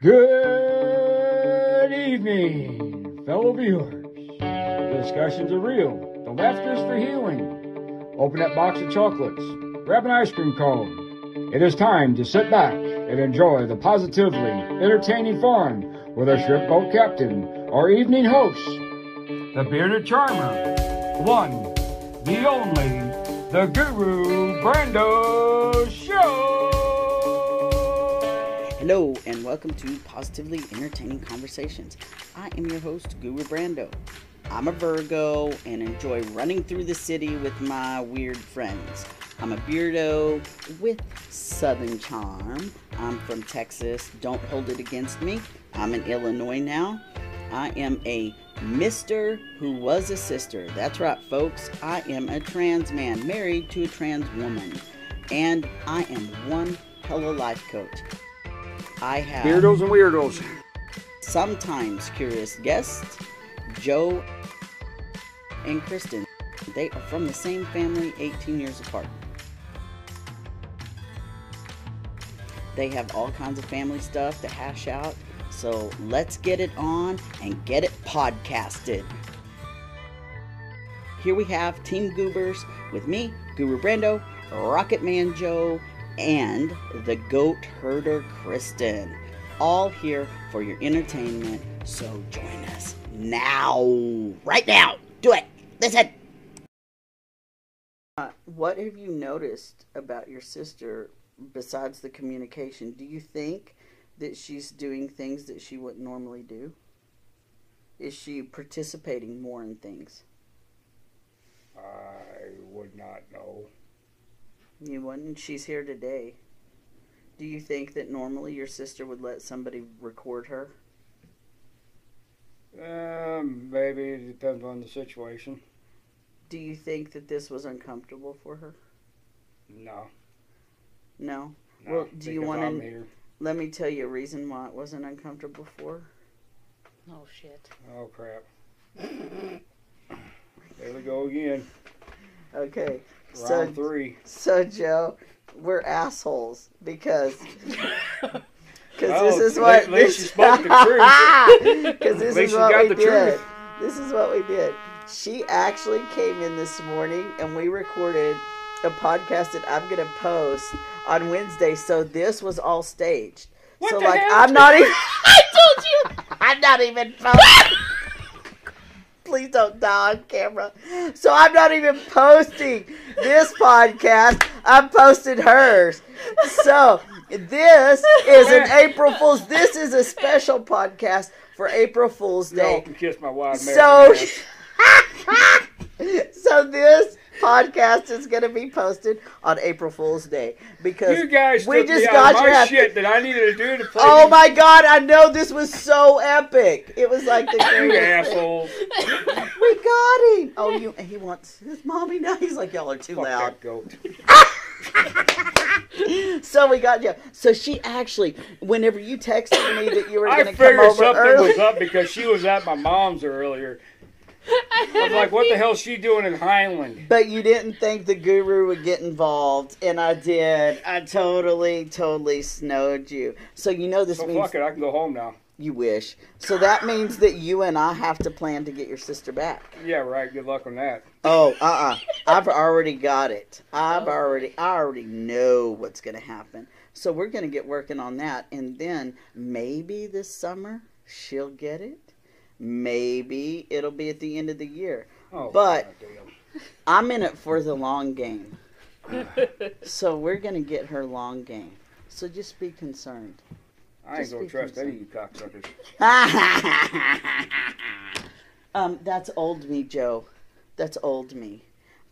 Good evening, fellow viewers. The discussions are real. The laughter's for healing. Open that box of chocolates. Grab an ice cream cone. It is time to sit back and enjoy the positively entertaining fun with our shrimp boat captain, our evening host, the bearded charmer, one, the only, the Guru Brando Hello, and welcome to Positively Entertaining Conversations. I am your host, Guru Brando. I'm a Virgo and enjoy running through the city with my weird friends. I'm a beardo with Southern charm. I'm from Texas. Don't hold it against me. I'm in Illinois now. I am a Mister who was a sister. That's right, folks. I am a trans man married to a trans woman. And I am one hell of a life coach. I have Beardos and weirdos. sometimes curious guests, Joe and Kristen. They are from the same family, 18 years apart. They have all kinds of family stuff to hash out, so let's get it on and get it podcasted. Here we have Team Goobers with me, Guru Brando, Rocket Man Joe, and the Goat Herder Kristen. All here for your entertainment, so join us now. Right now. Do it. Listen. Uh, what have you noticed about your sister besides the communication? Do you think that she's doing things that she wouldn't normally do? Is she participating more in things? I would not know. You wouldn't? She's here today. Do you think that normally your sister would let somebody record her? Um, maybe it depends on the situation. Do you think that this was uncomfortable for her? No. No. no Well, do you wanna- here. Let me tell you a reason why it wasn't uncomfortable for her. Oh shit. Oh crap. there we go again. Okay. Round So, three. so Joe, we're assholes because because Well, this is at what least this, spoke the truth. Because this is what we did. truth. This is what we did. She actually came in this morning and we recorded a podcast that I'm gonna post on Wednesday. So this was all staged. What so the like hell? I'm not even I told you I'm not even posting. Please don't die on camera. So I'm not even posting this podcast. I'm posting hers. So this is an April Fool's. This is a special podcast for April Fool's Y'all Day. can kiss my wide So, so this podcast is going to be posted on April Fool's Day because You guys we just got your my shit that I needed to do to play Oh my god, I know this was so epic. It was like the you assholes. We got him. Oh, you he wants his mommy now. He's like y'all are too Fuck loud. that goat. So we got you. So she actually, whenever you texted me that you were going to come over something early, was up because she was at my mom's earlier. I was like, what the hell's she doing in Highland? but you didn't think the guru would get involved, and I did. I totally, totally snowed you. So you know this So means fuck it, I can go home now. you wish. So that means that you and I have to plan to get your sister back. Yeah, right. Good luck on that. Oh, uh, uh I've already got it. I've Oh. already, I already know what's going to happen. So we're going to get working on that, and then maybe this summer she'll get it. Maybe it'll be at the end of the year. Oh, But- goddamn. I'm in it for the long game. So we're going to get her long game. So just be concerned. I ain't gonna be trust any of you cocksuckers. um, that's old me, Joe. That's old me.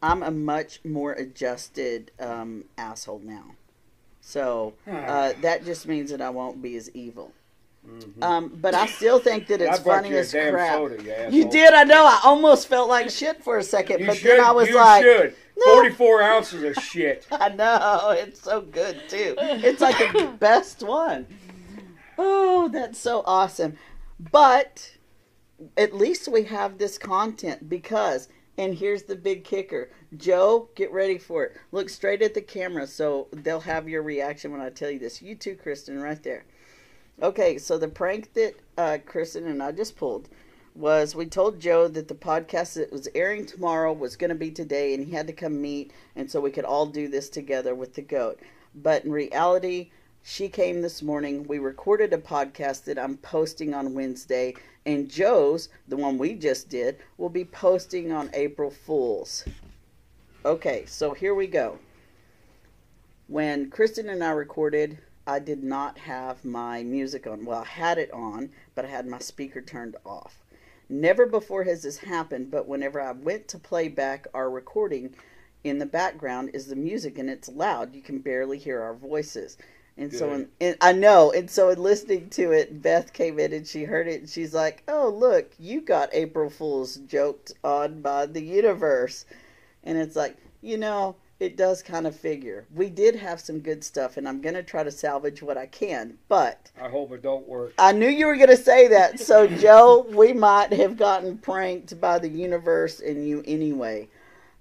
I'm a much more adjusted um, asshole now. So uh, that just means that I won't be as evil. Mhm. Um, but I still think that it's funny as crap. soda, you. You did, I know. I almost felt like shit for a second, You but should. then I was you like, should. No. Forty-four ounces of shit. I know it's so good too. It's like the best one. Oh, that's so awesome. But at least we have this content because and here's the big kicker. Joe, get ready for it. Look straight at the camera so they'll have your reaction when I tell you this. You too, Kristen, right there. Okay, so the prank that uh, Kristen and I just pulled was we told Joe that the podcast that was airing tomorrow was going to be today, and he had to come meet, and so we could all do this together with the goat. But in reality, she came this morning. We recorded a podcast that I'm posting on Wednesday, and Joe's, the one we just did, will be posting on April Fools. Okay, so here we go. When Kristen and I recorded, I did not have my music on. Well, I had it on, but I had my speaker turned off. Never before has this happened, but whenever I went to play back our recording, in the background is the music and it's loud. You can barely hear our voices. And so, in, Good. and I know. And so, in listening to it, Beth came in and she heard it and she's like, Oh, look, you got April Fool's joked on by the universe. And it's like, you know, it does kind of figure. We did have some good stuff, and I'm going to try to salvage what I can. But I hope it don't work. I knew you were going to say that. So, Joe, we might have gotten pranked by the universe and you anyway.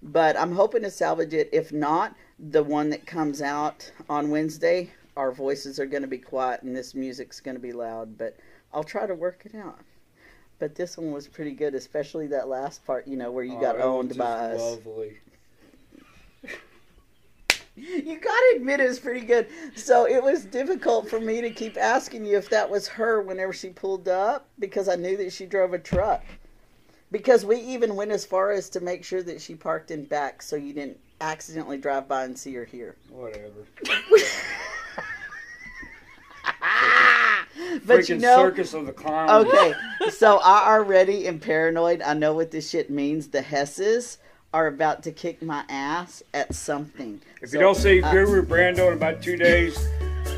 But I'm hoping to salvage it. If not, the one that comes out on Wednesday, our voices are going to be quiet and this music's going to be loud. But I'll try to work it out. But this one was pretty good, especially that last part, you know, where you Oh, got owned by us. Lovely. You gotta admit it was pretty good. So it was difficult for me to keep asking you if that was her whenever she pulled up because I knew that she drove a truck. Because we even went as far as to make sure that she parked in back so you didn't accidentally drive by and see her here. Whatever. But Freaking you know, circus of the okay, so I already am paranoid. I know what this shit means. The Hesses are about to kick my ass at something. If So, you don't see uh, Guru Brando in about two days,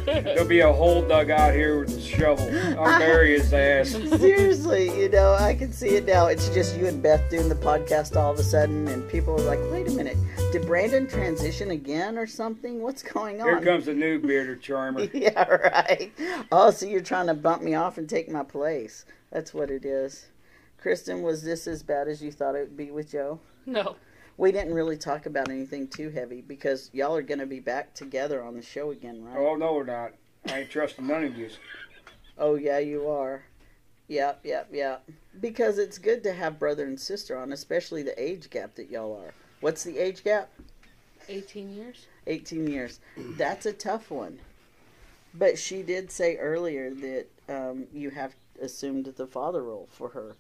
there'll be a hole dug out here with a shovel. I'll bury his ass. Seriously, you know, I can see it now. It's just you and Beth doing the podcast all of a sudden, and people are like, wait a minute, did Brandon transition again or something? What's going on? Here comes a new bearded charmer. yeah, right. Oh, so you're trying to bump me off and take my place. That's what it is. Kristen, was this as bad as you thought it would be with Joe? No. We didn't really talk about anything too heavy because y'all are going to be back together on the show again, right? Oh no, we're not. I ain't trusting none of you. Oh yeah, you are. Yep, yep, yep. Because it's good to have brother and sister on, especially the age gap that y'all are. What's the age gap? 18 years? 18 years. That's a tough one. But she did say earlier that um, you have assumed the father role for her.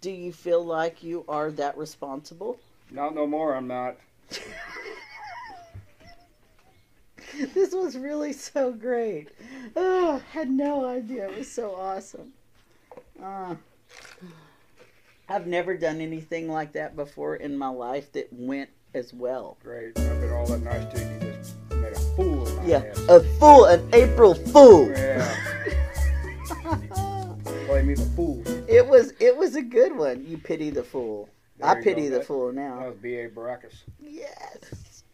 Do you feel like you are that responsible? Not no more. I'm not. this was really so great. Oh, had no idea. It was so awesome. Uh, I've never done anything like that before in my life that went as well. Great. I've been all that nice to you. You just made a fool of my Yeah, ass. a fool, an April fool. Yeah. Play me the fool. It was it was a good one. You pity the fool. I pity go. the That- fool now. That was B.A. Baracus. Yes.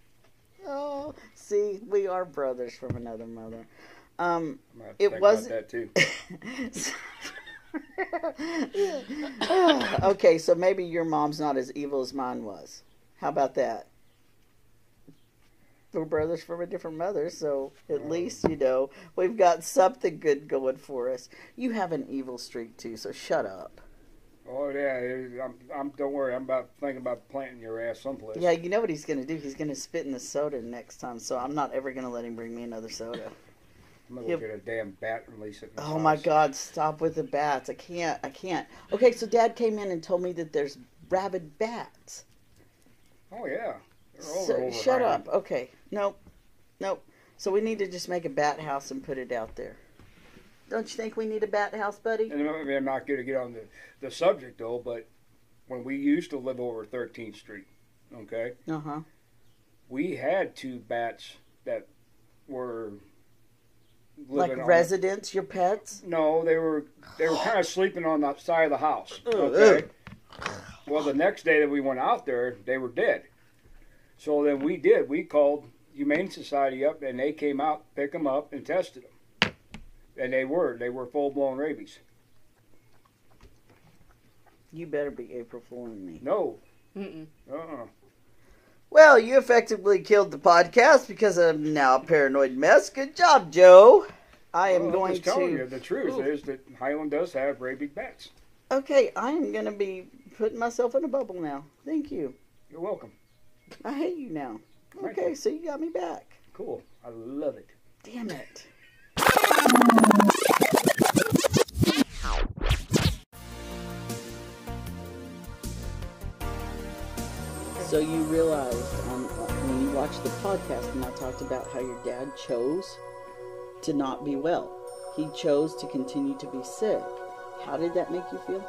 Oh, see, we are brothers from another mother. Um, I'm gonna have to It wasn't- that too. okay, so maybe your mom's not as evil as mine was. How about that? We're brothers from a different mother, so at least, you know, we've got something good going for us. You have an evil streak too, so shut up. Oh yeah, I'm, I'm. Don't worry. I'm about thinking about planting your ass someplace. Yeah, you know what he's going to do? He's going to spit in the soda next time, so I'm not ever going to let him bring me another soda. I'm gonna He'll- get a damn bat and release it. Oh my god, stop with the bats. I can't. I can't. Okay, so dad came in and told me that there's rabid bats. Oh yeah. They're So, shut up. Okay. Nope. Nope. So we need to just make a bat house and put it out there. Don't you think we need a bat house, buddy? And I'm not going to get on the, the subject though, but when we used to live over 13th Street, okay, Uh huh. we had two bats that were Like residents, your pets? No, they were they were kind of sleeping on the side of the house. Ugh, Okay. Well, the next day that we went out there, they were dead. So then we did. We called Humane Society up, and they came out, picked them up, and tested them. And they were they were full blown rabies. You better be April fooling me. No. Mm-mm. Uh-uh. Well, you effectively killed the podcast because I'm now a paranoid mess. Good job, Joe. I am Well, I'm going just telling to. you, the truth Ooh. is that Highland does have very big bats. Okay, I am going to be putting myself in a bubble now. Thank you. You're welcome. I hate you now. Thank Okay, you. so you got me back. Cool. I love it. Damn it. So you realized um, when you watched the podcast and I talked about how your dad chose to not be well. He chose to continue to be sick. How did that make you feel?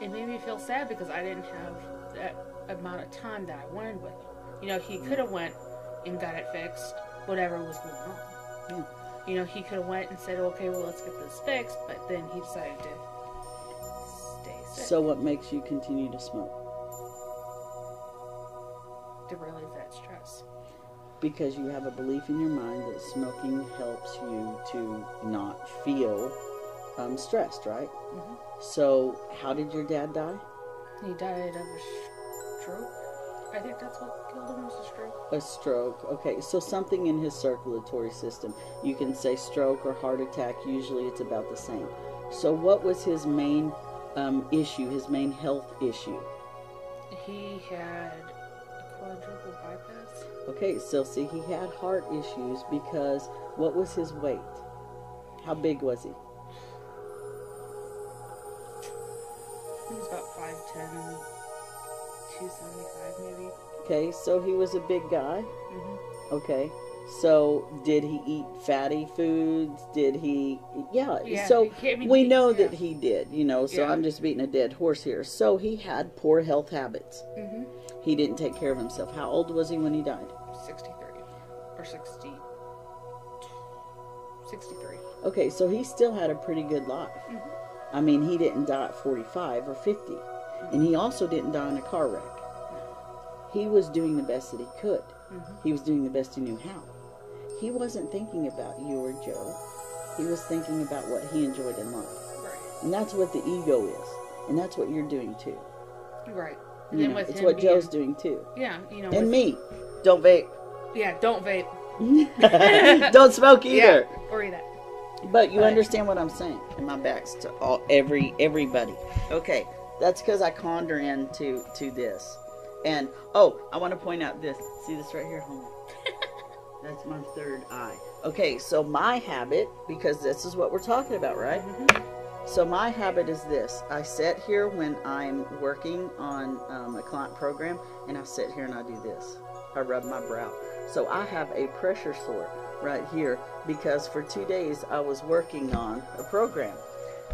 It made me feel sad because I didn't have that amount of time that I wanted with him. You know, he could have went and got it fixed, whatever was going on. Yeah. You know, he could have went and said, okay, well, let's get this fixed, but then he decided to stay sick. So what makes you continue to smoke? to relieve that stress. Because you have a belief in your mind that smoking helps you to not feel um, stressed, right? Mhm. So how did your dad die? He died of a stroke. I think that's what killed him was a stroke. A stroke. Okay, so something in his circulatory system. You can say stroke or heart attack. Usually it's about the same. So what was his main um, issue, his main health issue? He had a quadruple bypass. Okay, so see, he had heart issues because what was his weight? How big was he? He was about 5'10", 275 maybe. Okay, so he was a big guy. hmm Okay. So did he eat fatty foods? Did he yeah, Yeah, so he- I mean, we he- know yeah. that he did, you know, so Yeah. I'm just beating a dead horse here. So he had poor health habits. hmm He didn't take care of himself. How old was he when he died? 63 or 60 63 Okay, so he still had a pretty good life. Mhm. I mean, he didn't die at 45 or 50. And he also didn't die in a car wreck. He was doing the best that he could. Mhm. He was doing the best he knew how. He wasn't thinking about you or Joe. He was thinking about what he enjoyed in life. right And that's what the ego is. And that's what you're doing too. right You then know, with it's him what Joe's doing too. yeah you know And with- me. Don't vape. yeah don't vape Don't smoke either. yeah or eat that But you But- understand what I'm saying. And my back's to all every everybody. Okay. That's because I conjure into to this. And oh, I want to point out this. See this right here? Hold on. That's my third eye. Okay, so my habit, because this is what we're talking about, right? Mhm. So my habit is this: I sit here when I'm working on um, a client program, and I sit here and I do this. I rub my brow. So I have a pressure sore right here because for two days I was working on a program,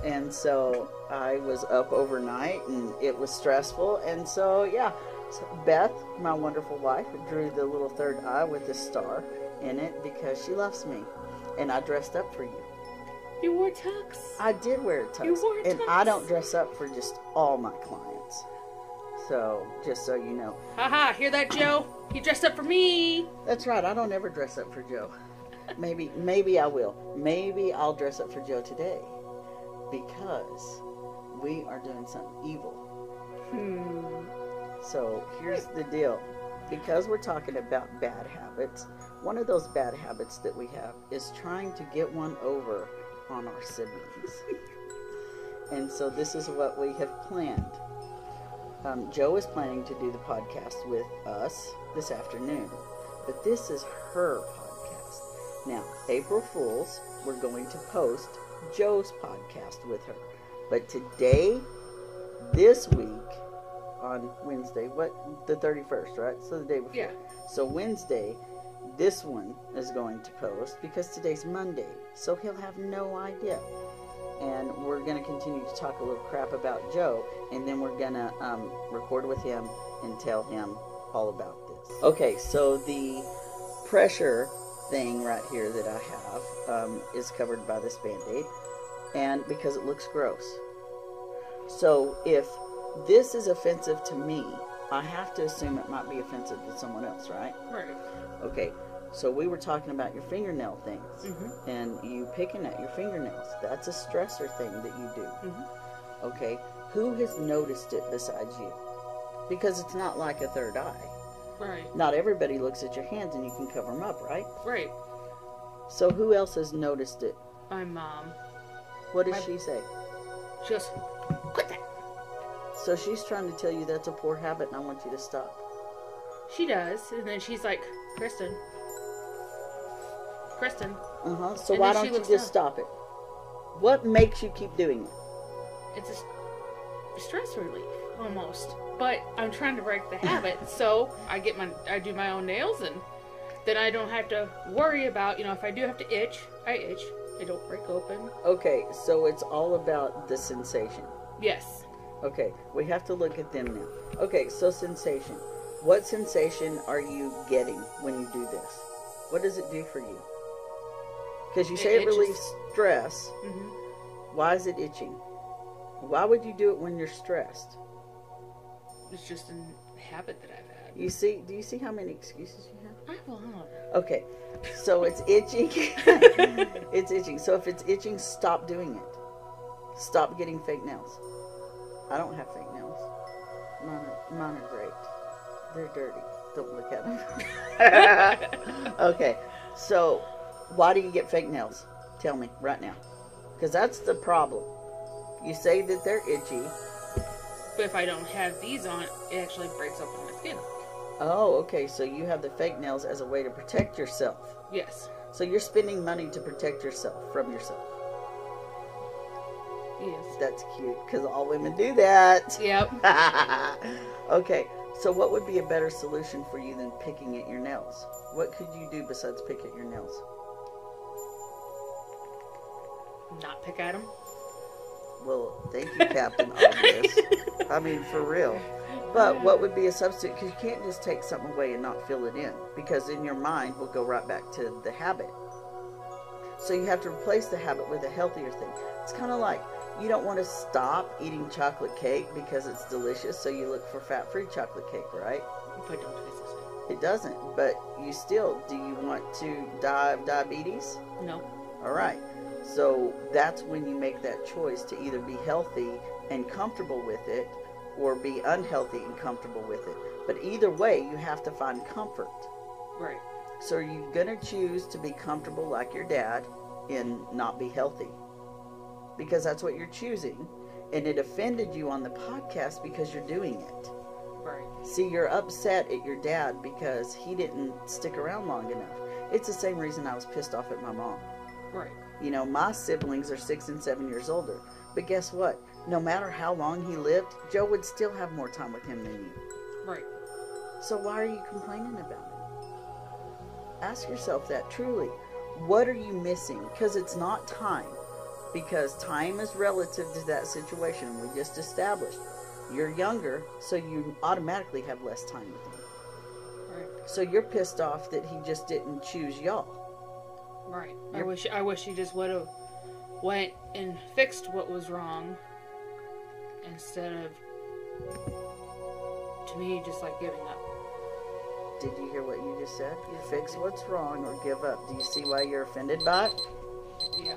and so I was up overnight, and it was stressful. And so yeah, so Beth, my wonderful wife, drew the little third eye with a star in it because she loves me, and I dressed up for you. you wore tux I did wear a tux, You wore a and I don't dress up for just all my clients. So, just so you know, haha hear that joe you dressed up for me that's right. I don't ever dress up for Joe. Maybe, maybe I will. Maybe I'll dress up for Joe today because we are doing something evil. hmm So here's the deal. Because we're talking about bad habits, one of those bad habits that we have is trying to get one over on our siblings. and so this is what we have planned. Um, Joe is planning to do the podcast with us this afternoon, but this is her podcast. Now, April Fools, we're going to post Joe's podcast with her. But today, this week, on Wednesday, what the 31st, right? So the day before. Yeah. So Wednesday, this one is going to post because today's Monday. So he'll have no idea. And we're going to continue to talk a little crap about Joe, and then we're going to um, record with him and tell him all about this. Okay, so the pressure thing right here that I have um, is covered by this band aid, and because it looks gross. So if this is offensive to me, I have to assume it might be offensive to someone else, right? right Okay, so we were talking about your fingernail things hmm and you picking at your fingernails. That's a stressor thing that you do. Mhm. Okay, who has noticed it besides you? Because it's not like a third eye. right Not everybody looks at your hands and you can cover them up, right? right So who else has noticed it my mom. What does My- she say? She goes, "Quit that." So she's trying to tell you that's a poor habit and I want you to stop. She does, and then she's like, "Kristen, Kristen." Uh huh. So And why don't you just down. stop it? What makes you keep doing it? It's a stress relief almost. But I'm trying to break the habit, so I get my I do my own nails, and then I don't have to worry about you know if I do have to itch, I itch. I don't break open. Okay, so it's all about the sensation. Yes, Okay, we have to look at them now. Okay, so sensation. What sensation are you getting when you do this? What does it do for you? Because you It say it, itches. relieves stress. hmm Why is it itching? Why would you do it when you're stressed? it's just a habit that I've had. You see, do you see how many excuses you have? I will. Okay, so it's itching. it's itching. So if it's itching, stop doing it. Stop getting fake nails. I don't have fake nails. Mine are, mine are great. They're dirty. Don't look at them. okay, so why do you get fake nails? Tell me right now. Because that's the problem. You say that they're itchy. But if I don't have these on, it actually breaks open my skin. Oh, okay, so you have the fake nails as a way to protect yourself. Yes. So you're spending money to protect yourself from yourself. Yes. That's cute because all women do that. Yep. okay, so what would be a better solution for you than picking at your nails? What could you do besides pick at your nails? Not pick at them. Well, thank you, Captain Obvious. I mean, for real. But what would be a substitute? Because you can't just take something away and not fill it in, because in your mind will go right back to the habit. So you have to replace the habit with a healthier thing. It's kind of like you don't want to stop eating chocolate cake because it's delicious, so you look for fat-free chocolate cake, right? If I don't taste the same. It doesn't, but you still. Do you want to die of diabetes? No. All right. So that's when you make that choice to either be healthy and comfortable with it or be unhealthy and comfortable with it. But either way, you have to find comfort. Right. So you're you going to choose to be comfortable like your dad and not be healthy? Because that's what you're choosing. And it offended you on the podcast because you're doing it. Right. See, you're upset at your dad because he didn't stick around long enough. It's the same reason I was pissed off at my mom. Right. You know, my siblings are six and seven years older. But guess what? No matter how long he lived, Joe would still have more time with him than you. Right. So why are you complaining about it? Ask yourself that truly. What are you missing? Because it's not time. Because time is relative to that situation we just established. You're younger, so you automatically have less time with him. Right. So you're pissed off that he just didn't choose y'all. Right. I You're- wish I wish he just would have went and fixed what was wrong instead of to me just like giving up. Did you hear what you just said? I Fix what's wrong or give up. Do you see why you're offended by it? Yeah.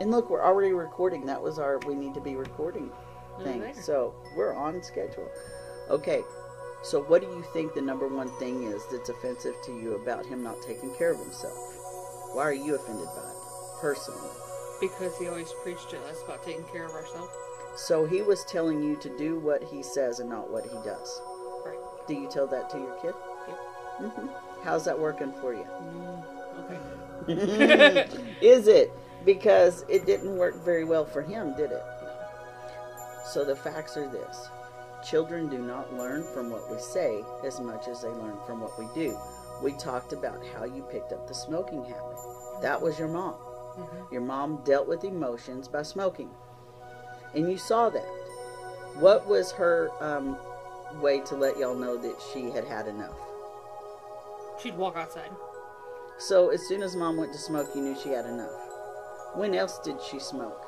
And look, we're already recording. That was our we need to be recording thing. there. So we're on schedule. Okay. So what do you think the number one thing is that's offensive to you about him not taking care of himself? Why are you offended by it personally? Because he always preached to us about taking care of ourselves. So he was telling you to do what he says and not what he does. Right. Do you tell that to your kid? Yep. hmm How's that working for you? Mm, okay. Is it? Because it didn't work very well for him, did it? So the facts are this children do not learn from what we say as much as they learn from what we do. We talked about how you picked up the smoking habit. That was your mom. Mhm. Your mom dealt with emotions by smoking. And you saw that. What was her um, way to let y'all know that she had had enough? She'd walk outside. So as soon as mom went to smoke, you knew she had enough. When else did she smoke?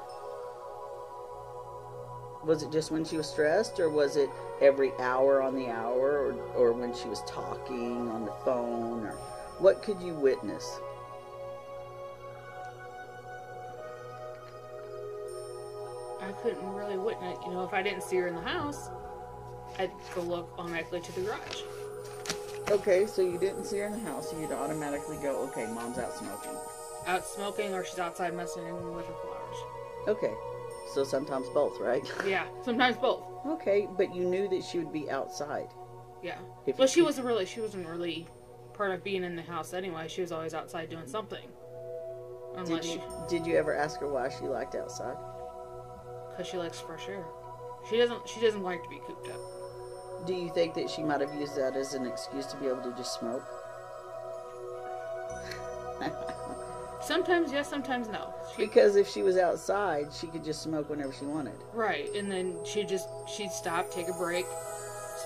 Was it just when she was stressed, or was it every hour on the hour, or, or when she was talking on the phone, or what could you witness? I couldn't really witness. You know, if I didn't see her in the house, I'd go look automatically to the garage. Okay, so you didn't see her in the house, so you'd automatically go, okay, mom's out smoking. Out smoking or she's outside messing with her flowers. Okay. So sometimes both, right? Yeah, sometimes both. Okay, but you knew that she would be outside. Yeah. If Well, she wasn't really. She wasn't really part of being in the house anyway. She was always outside doing something. Did Unless you she, did you ever ask her why she liked outside? because she likes fresh air. She doesn't. She doesn't like to be cooped up. Do you think that she might have used that as an excuse to be able to just smoke? Sometimes yes, sometimes no. She, Because if she was outside, she could just smoke whenever she wanted. right, and then she just she'd stop, take a break,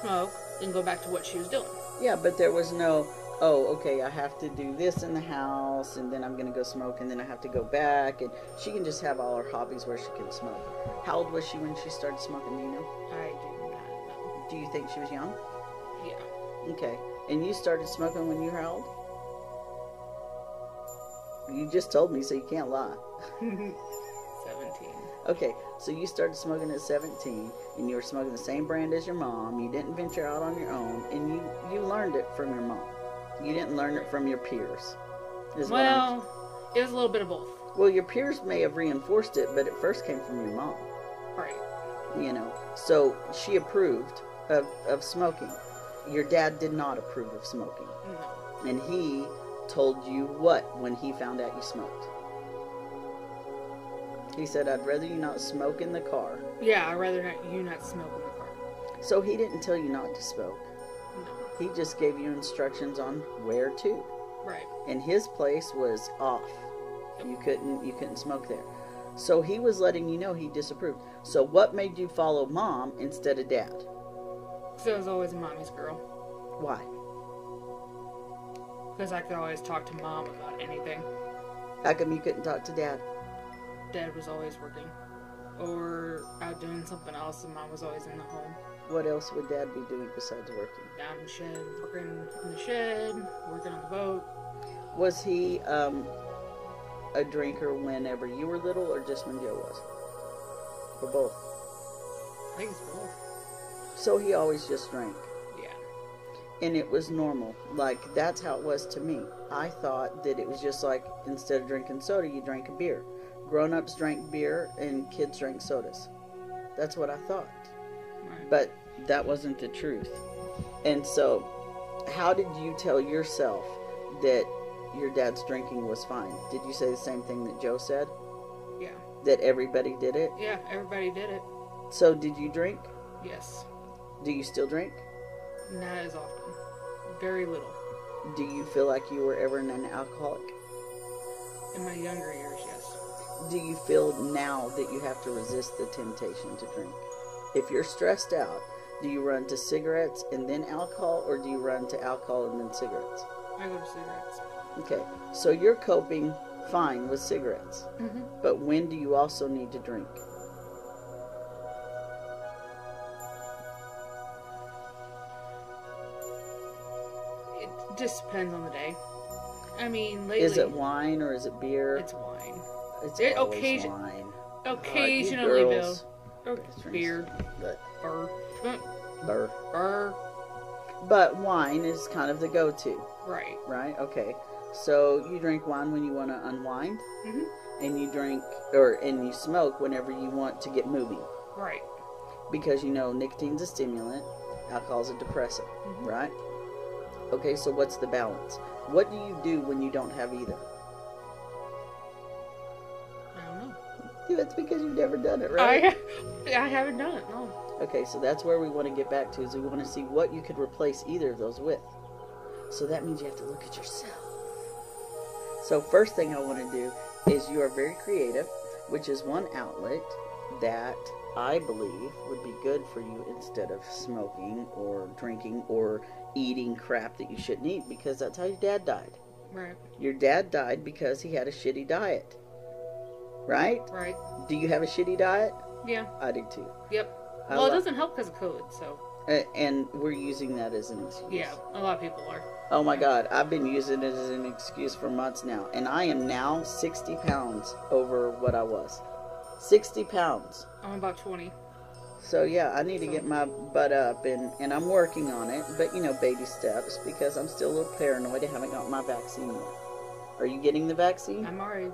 smoke, then go back to what she was doing. Yeah, but there was no, oh, okay, I have to do this in the house, and then I'm going to go smoke, and then I have to go back. And she can just have all her hobbies where she can smoke. How old was she when she started smoking? Do you know? I do not know. Do you think she was young? Yeah. Okay. And you started smoking when you were how old? You just told me, so you can't lie. Seventeen. Okay, so you started smoking at 17, and you were smoking the same brand as your mom. You didn't venture out on your own, and you you learned it from your mom. You didn't learn it from your peers. Well, it was a little bit of both. well, your peers may have reinforced it, but it first came from your mom. Right. You know, so she approved of of smoking. Your dad did not approve of smoking, No. and he told you what when he found out you smoked. He said, "I'd rather you not smoke in the car." Yeah, I'd rather not you not smoke in the car. So he didn't tell you not to smoke. No. He just gave you instructions on where to. Right. And his place was off. You couldn't you couldn't smoke there. So he was letting you know he disapproved. So what made you follow mom instead of dad? So I was always a mommy's girl. Why? Because I could always talk to mom about anything. How come you couldn't talk to dad? Dad was always working. Or out doing something else, and mom was always in the home. What else would dad be doing besides working? Down in the shed, working in the shed, working on the boat. Was he um, a drinker whenever you were little or just when Joe was? Or both? I think it's both. So he always just drank. And it was normal. Like that's how it was to me. I thought that it was just like instead of drinking soda, you drank a beer. Grown-ups drank beer and kids drank sodas. That's what I thought. Right. But that wasn't the truth. And so, how did you tell yourself that your dad's drinking was fine? Did you say the same thing that Joe said? Yeah. That everybody did it? Yeah, everybody did it. So, did you drink? Yes. Do you still drink? Not as often. Very little. Do you feel like you were ever an alcoholic? In my younger years, yes. do you feel now that you have to resist the temptation to drink? If you're stressed out, do you run to cigarettes and then alcohol, or do you run to alcohol and then cigarettes? I go to cigarettes. Okay, so you're coping fine with cigarettes, Mm-hmm. but when do you also need to drink? Just depends on the day. I mean, lately Is it wine or is it beer? it's wine. It's it- occasion- wine. Occasionally, you Bill. girls Or beer. But, Burr. burr. Burr. but wine is kind of the go-to, Right. right? Okay, so you drink wine when you want to unwind. Mhm. and you drink or and you smoke whenever you want to get moving Right. because you know nicotine's a stimulant alcohol's a depressant Mhm. right okay so what's the balance what do you do when you don't have either I don't know. Dude, it's because you've never done it right I I haven't done it. No. okay so that's where we want to get back to is we want to see what you could replace either of those with so that means you have to look at yourself so first thing i want to do is you are very creative which is one outlet that i believe would be good for you instead of smoking or drinking or eating crap that you shouldn't eat because that's how your dad died Right. your dad died because he had a shitty diet right Right. do you have a shitty diet Yeah. i do too Yep. I well, it doesn't help because of COVID. So and we're using that as an excuse. yeah, a lot of people are. Oh my God, I've been using it as an excuse for months now, and I am now 60 pounds over what I was. 60 pounds. I'm about 20. So yeah, I need to get my butt up, and and I'm working on it. But you know, baby steps because I'm still a little paranoid. I haven't got my vaccine yet. Are you getting the vaccine? I'm already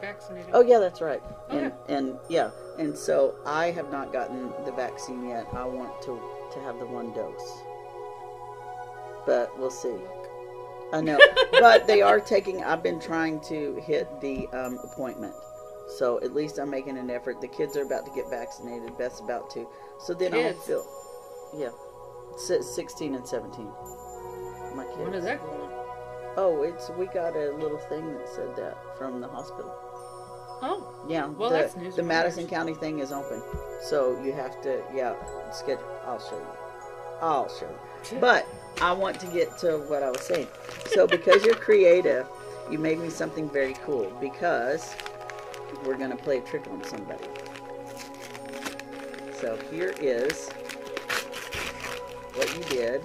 vaccinated. Oh yeah, that's right. And Okay. and yeah, and so I have not gotten the vaccine yet. I want to to have the one dose, but we'll see. I know, but they are taking. I've been trying to hit the um, appointment, so at least I'm making an effort. The kids are about to get vaccinated. Beth's about to. So then Kids? I'll feel. Yeah, sixteen and seventeen. My kids. When is that going? Oh, it's we got a little thing that said that from the hospital. Oh, Yeah, Well, the, that's news the Madison. County thing is open, so you have to yeah schedule. I'll show you. I'll show you. But I want to get to what I was saying. So because you're creative, you made me something very cool because we're gonna play a trick on somebody. So here is what you did.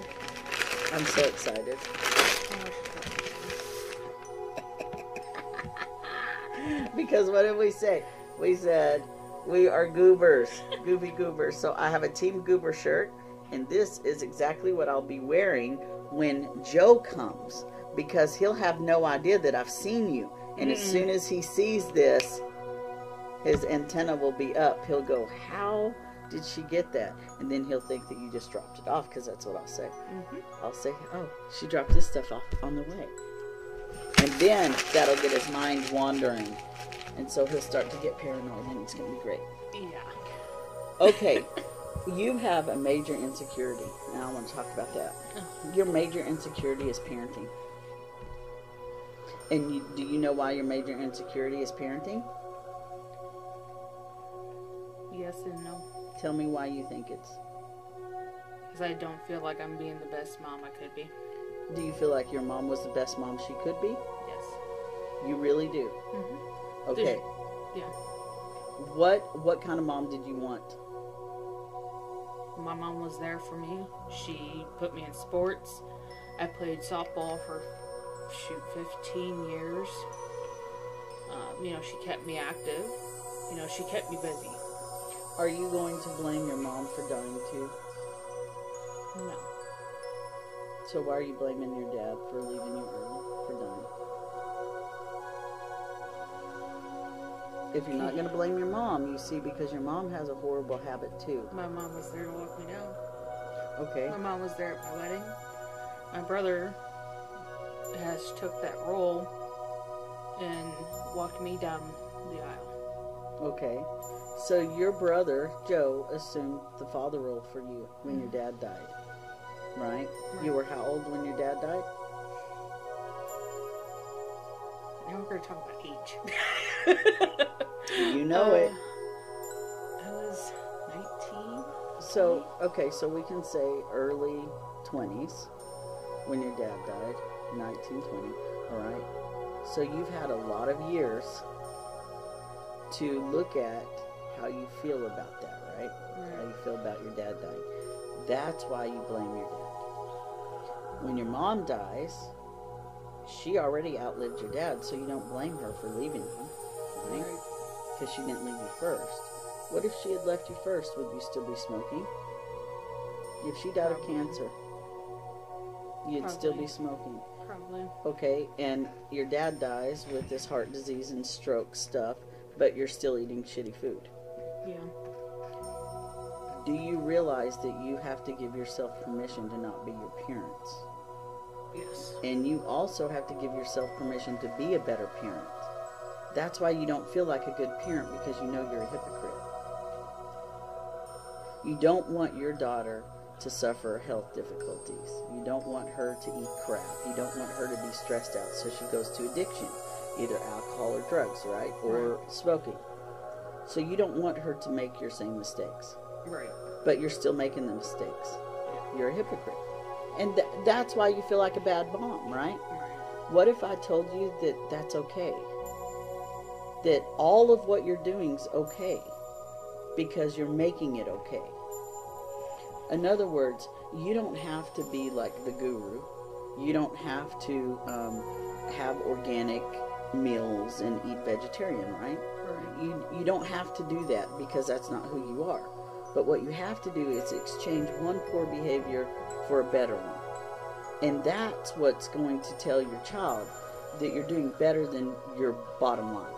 I'm so excited. because what did we say? We said we are goobers, gooby goobers. So I have a Team Goober shirt, and this is exactly what I'll be wearing when Joe comes because he'll have no idea that I've seen you. And as Mm-mm. soon as he sees this, his antenna will be up. He'll go, How did she get that? And then he'll think that you just dropped it off because that's what I'll say. hmm I'll say, oh, she dropped this stuff off on the way. And then that'll get his mind wandering. And so he'll start to get paranoid and it's going to be great. Yeah. Okay, you have a major insecurity. Now I want to talk about that. Your major insecurity is parenting. And you, do you know why your major insecurity is parenting? Yes and no. Tell me why you think it's. Because I don't feel like I'm being the best mom I could be. Do you feel like your mom was the best mom she could be? Yes. You really do. hmm Okay. Yeah. What what kind of mom did you want? My mom was there for me. She put me in sports. I played softball for shoot 15 years. Um, you know, she kept me active. You know, she kept me busy. Are you going to blame your mom for dying too? No. So why are you blaming your dad for leaving you early for dying? If you're not going to blame your mom, you see, because your mom has a horrible habit too. My mom was there to walk me down. Okay. My mom was there at my wedding. My brother has took that role and walked me down the aisle. Okay. So your brother Joe assumed the father role for you when your dad died, right? You were how old when your dad died? Now we're going to talk about age. You know Uh, it. I was 19. So, okay, so we can say early 20s when your dad died, 1920, all right? So you've had a lot of years to look at how you feel about that, right? How you feel about your dad dying. That's why you blame your dad. When your mom dies, she already outlived your dad, so you don't blame her for leaving him, right? Right. Because she didn't leave you first. What if she had left you first? Would you still be smoking? If she died of cancer, you'd still be smoking. Probably. Okay, and your dad dies with this heart disease and stroke stuff, but you're still eating shitty food. Yeah. Do you realize that you have to give yourself permission to not be your parents? Yes. And you also have to give yourself permission to be a better parent. That's why you don't feel like a good parent because you know you're a hypocrite. You don't want your daughter to suffer health difficulties. You don't want her to eat crap. You don't want her to be stressed out so she goes to addiction, either alcohol or drugs, right? Or smoking. So you don't want her to make your same mistakes, Right. but you're still making the mistakes. You're a hypocrite. And th- that's why you feel like a bad mom, right? Right. What if I told you that that's okay? That all of what you're doing's okay because you're making it okay. In other words, you don't have to be like the guru. You don't have to um, have organic meals and eat vegetarian, right? You, you don't have to do that because that's not who you are. But what you have to do is exchange one poor behavior for a better one. And that's what's going to tell your child that you're doing better than your bottom line.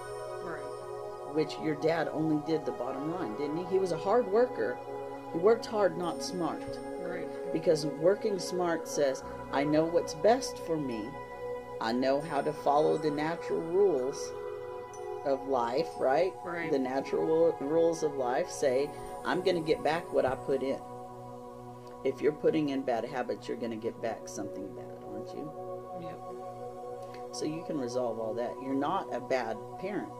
Right. Which your dad only did the bottom line, didn't he? He was a hard worker. He worked hard, not smart. Right. Because working smart says, I know what's best for me. I know how to follow the natural rules of life, right? Right. The natural rules of life say, I'm going to get back what I put in. If you're putting in bad habits, you're going to get back something bad, aren't you? Yep. So you can resolve all that. You're not a bad parent.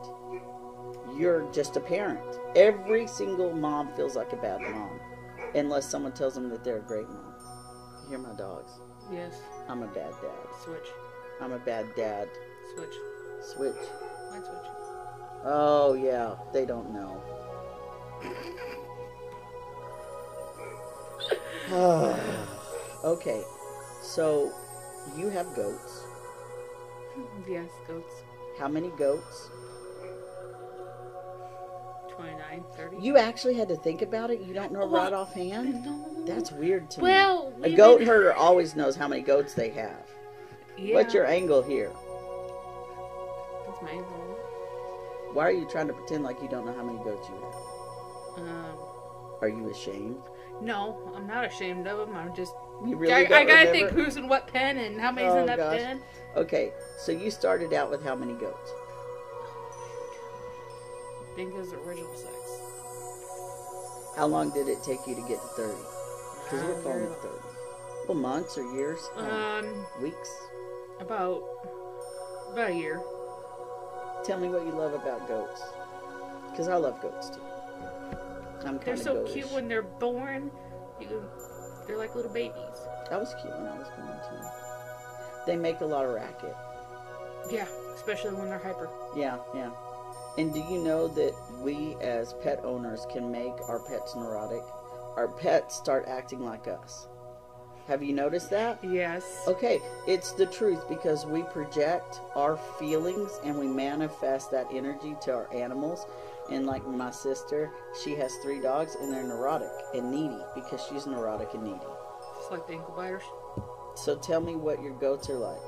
You're just a parent. Every single mom feels like a bad mom, unless someone tells them that they're a great mom. You hear my dogs? Yes. I'm a bad dad. Switch. I'm a bad dad. Switch. Switch. Switch. Oh, yeah, they don't know. okay, so you have goats. Yes, goats. How many goats? 29, 30. You actually had to think about it? You don't know Well, right offhand? No. That's weird to Well, me. A we goat herder always knows how many goats they have. Yeah. What's your angle here? That's my angle. Why are you trying to pretend like you don't know how many goats you have? Um, Are you ashamed? no, I'm not ashamed of them. I'm just. You really I, I gotta remember? think who's in what pen and how many's Oh, in that gosh. pen. Okay, so you started out with how many goats? Bingo's original sex. How long did it take you to get to 30? Because we're calling it 30. Well, months or years? Oh, Um, weeks? about about a year. Tell me what you love about goats. Because I love goats too. I'm They're so cute when they're born. You, they're like little babies. I was cute when I was born too. They make a lot of racket. Yeah, especially when they're hyper. Yeah, yeah. And do you know that we as pet owners can make our pets neurotic? Our pets start acting like us. Have you noticed that? Yes. Okay, it's the truth because we project our feelings and we manifest that energy to our animals. And like my sister, she has three dogs and they're neurotic and needy because she's neurotic and needy. Just like the ankle biters. So tell me what your goats are like.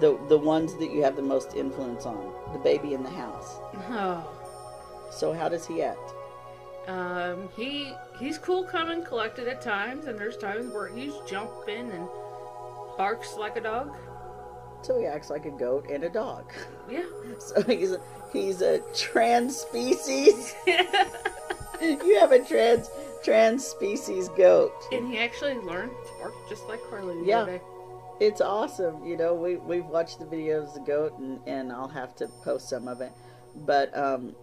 The the ones that you have the most influence on. The baby in the house. Oh. So how does he act? Um, he he's cool, calm, and collected at times, and there's times where he's jumping and barks like a dog. So he acts like a goat and a dog. Yeah. So he's a, he's a trans species. you have a trans trans species goat. and he actually learned to bark just like Carly Yeah. other day. It's awesome. You know, we we've watched the videos of the goat and, and I'll have to post some of it. But um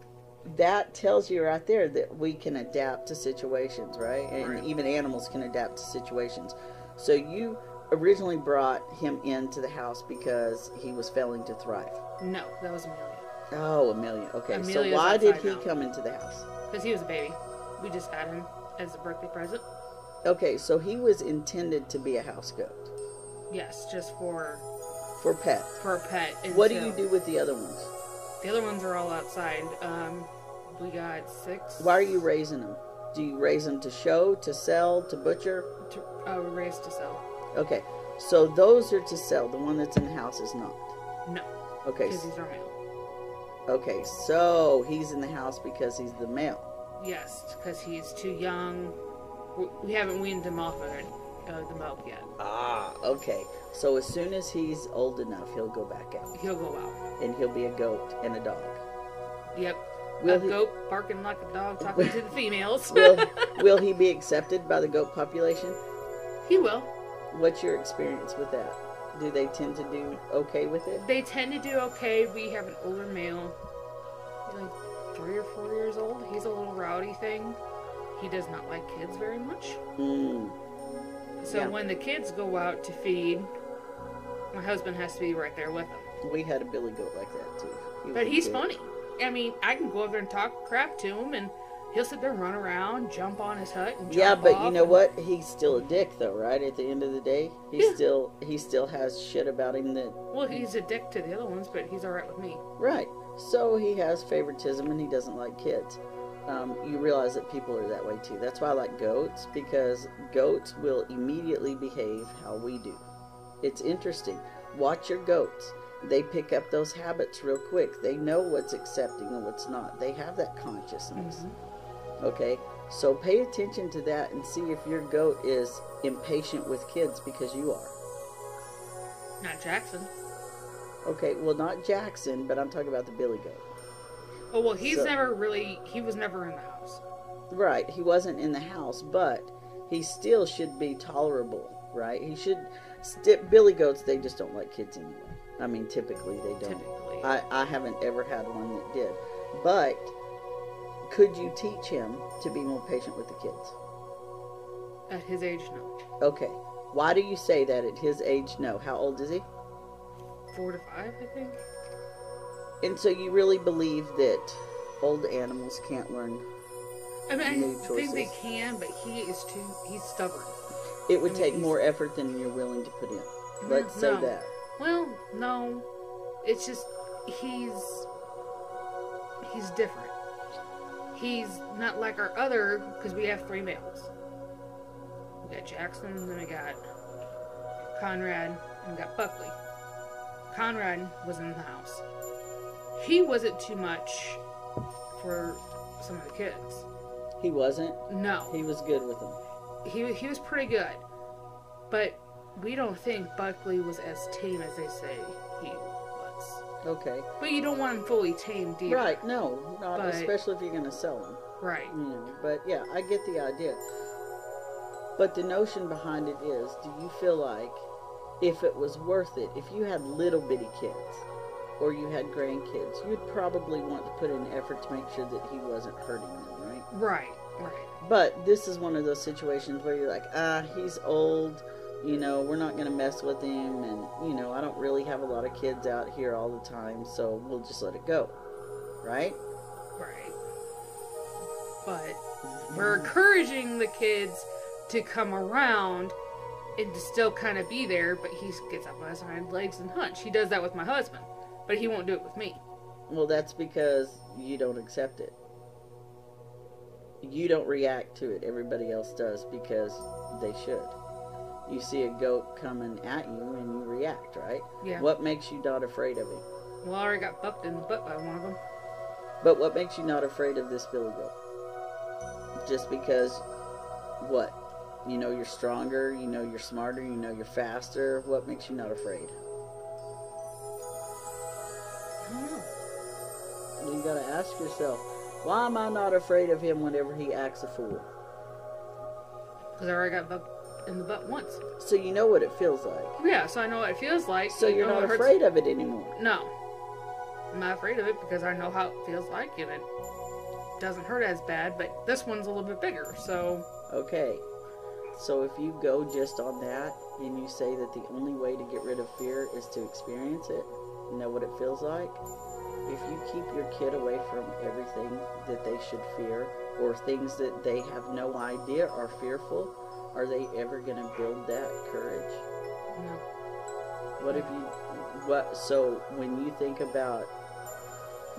that tells you right there that we can adapt to situations, right? And Right. even animals can adapt to situations. So you originally brought him into the house because he was failing to thrive. No, that was Amelia. Oh, Amelia. Okay. so why did he down. come into the house? Because he was a baby. We just got him as a birthday present. Okay, so he was intended to be a house goat Yes, just for for pet. for a pet. And What do you do with the other ones? The other ones are all outside. Um, we got six. Why are you raising them? Do you raise them to show, to sell, to butcher? To, uh, raised to sell. Okay, so those are to sell. The one that's in the house is not. No, Okay, because he's our male. okay, so he's in the house because he's the male. Yes, because he's too young. We, we haven't weaned him off of it, uh, the milk yet. Ah, okay. So as soon as he's old enough, he'll go back out, He'll go out. and he'll be a goat and a dog. Yep. Will a he- goat barking like a dog, talking to the females. Will will he be accepted by the goat population? he will. What's your experience with that? Do they tend to do okay with it? They tend to do okay. We have an older male, like three or four years old. He's a little rowdy thing. He does not like kids very much. Mm. So Yeah. when the kids go out to feed, my husband has to be right there with them. We had a billy goat like that too. He But he's good- funny. I mean, I can go over there and talk crap to him, and he'll sit there, and run around, jump on his hut, and Yeah, but you know what? He's still a dick though, right? At the end of the day, he Yeah. still he still has shit about him that Well, he's a dick to the other ones, but he's all right with me. right. So he has favoritism and he doesn't like kids. Um, you realize that people are that way too. That's why I like goats because goats will immediately behave how we do. It's interesting. Watch your goats. they pick up those habits real quick. They know what's accepting and what's not. They have that consciousness. Okay? So pay attention to that and see if your goat is impatient with kids because you are. Not Jackson. Okay, well, not Jackson, but I'm talking about the Billy goat. Oh well, he's So- never really. He was never in the house. Right, he wasn't in the house, but he still should be tolerable, right? He should. St- Billy goats, they just don't like kids anyway. I mean, typically they don't. Typically. I, I haven't ever had one that did. But could you teach him to be more patient with the kids? At his age, no. Okay. Why do you say that at his age? No. How old is he? Four to five, I think. And so you really believe that old animals can't learn? I mean, I New think they can, but he is too. He's stubborn. It would I mean, take more effort than you're willing to put in. Mm-hmm. Let's say that. Well, no. It's just he's he's different. He's not like our other because we have three males. We got Jackson, then we got Conrad, and we got Buckley. Conrad was in the house. He wasn't too much for some of the kids. He wasn't. No, He was good with them. he he was pretty good, but we don't think Buckley was as tame as they say he was. Okay. But you don't want him fully tamed either. Right. No, not But- especially if you're going to sell him. Right. You know. But yeah, I get the idea. But the notion behind it is, do you feel like if it was worth it, if you had little bitty kids or you had grandkids, you'd probably want to put in effort to make sure that he wasn't hurting them, right? Right. Right. But this is one of those situations where you're like, ah, he's old. You know, we're not going to mess with him. And, you know, I don't really have a lot of kids out here all the time, so we'll just let it go. Right? Right. But we're encouraging the kids to come around and to still kind of be there, but he gets up on his hind legs and hunch. He does that with my husband, but he won't do it with me. Well, that's because you don't accept it. You don't react to it. Everybody else does because they should. You see a goat coming at you and you react, right? Yeah. What makes you not afraid of him? Well, I already got bucked in the butt by one of them. But what makes you not afraid of this billy goat? Just because what? You know you're stronger, you know you're smarter, you know you're faster. What makes you not afraid? You gotta ask yourself, why am I not afraid of him whenever he acts a fool? Because I already got bucked in the butt once. So you know what it feels like. Yeah, so I know what it feels like. So you're not afraid of it anymore. No. I'm not afraid of it because I know how it feels like and it doesn't hurt as bad, but this one's a little bit bigger, so Okay. So if you go just on that and you say that the only way to get rid of fear is to experience it, you know what it feels like? If you keep your kid away from everything that they should fear or things that they have no idea are fearful, are they ever going to build that courage? no. What if you what so when you think about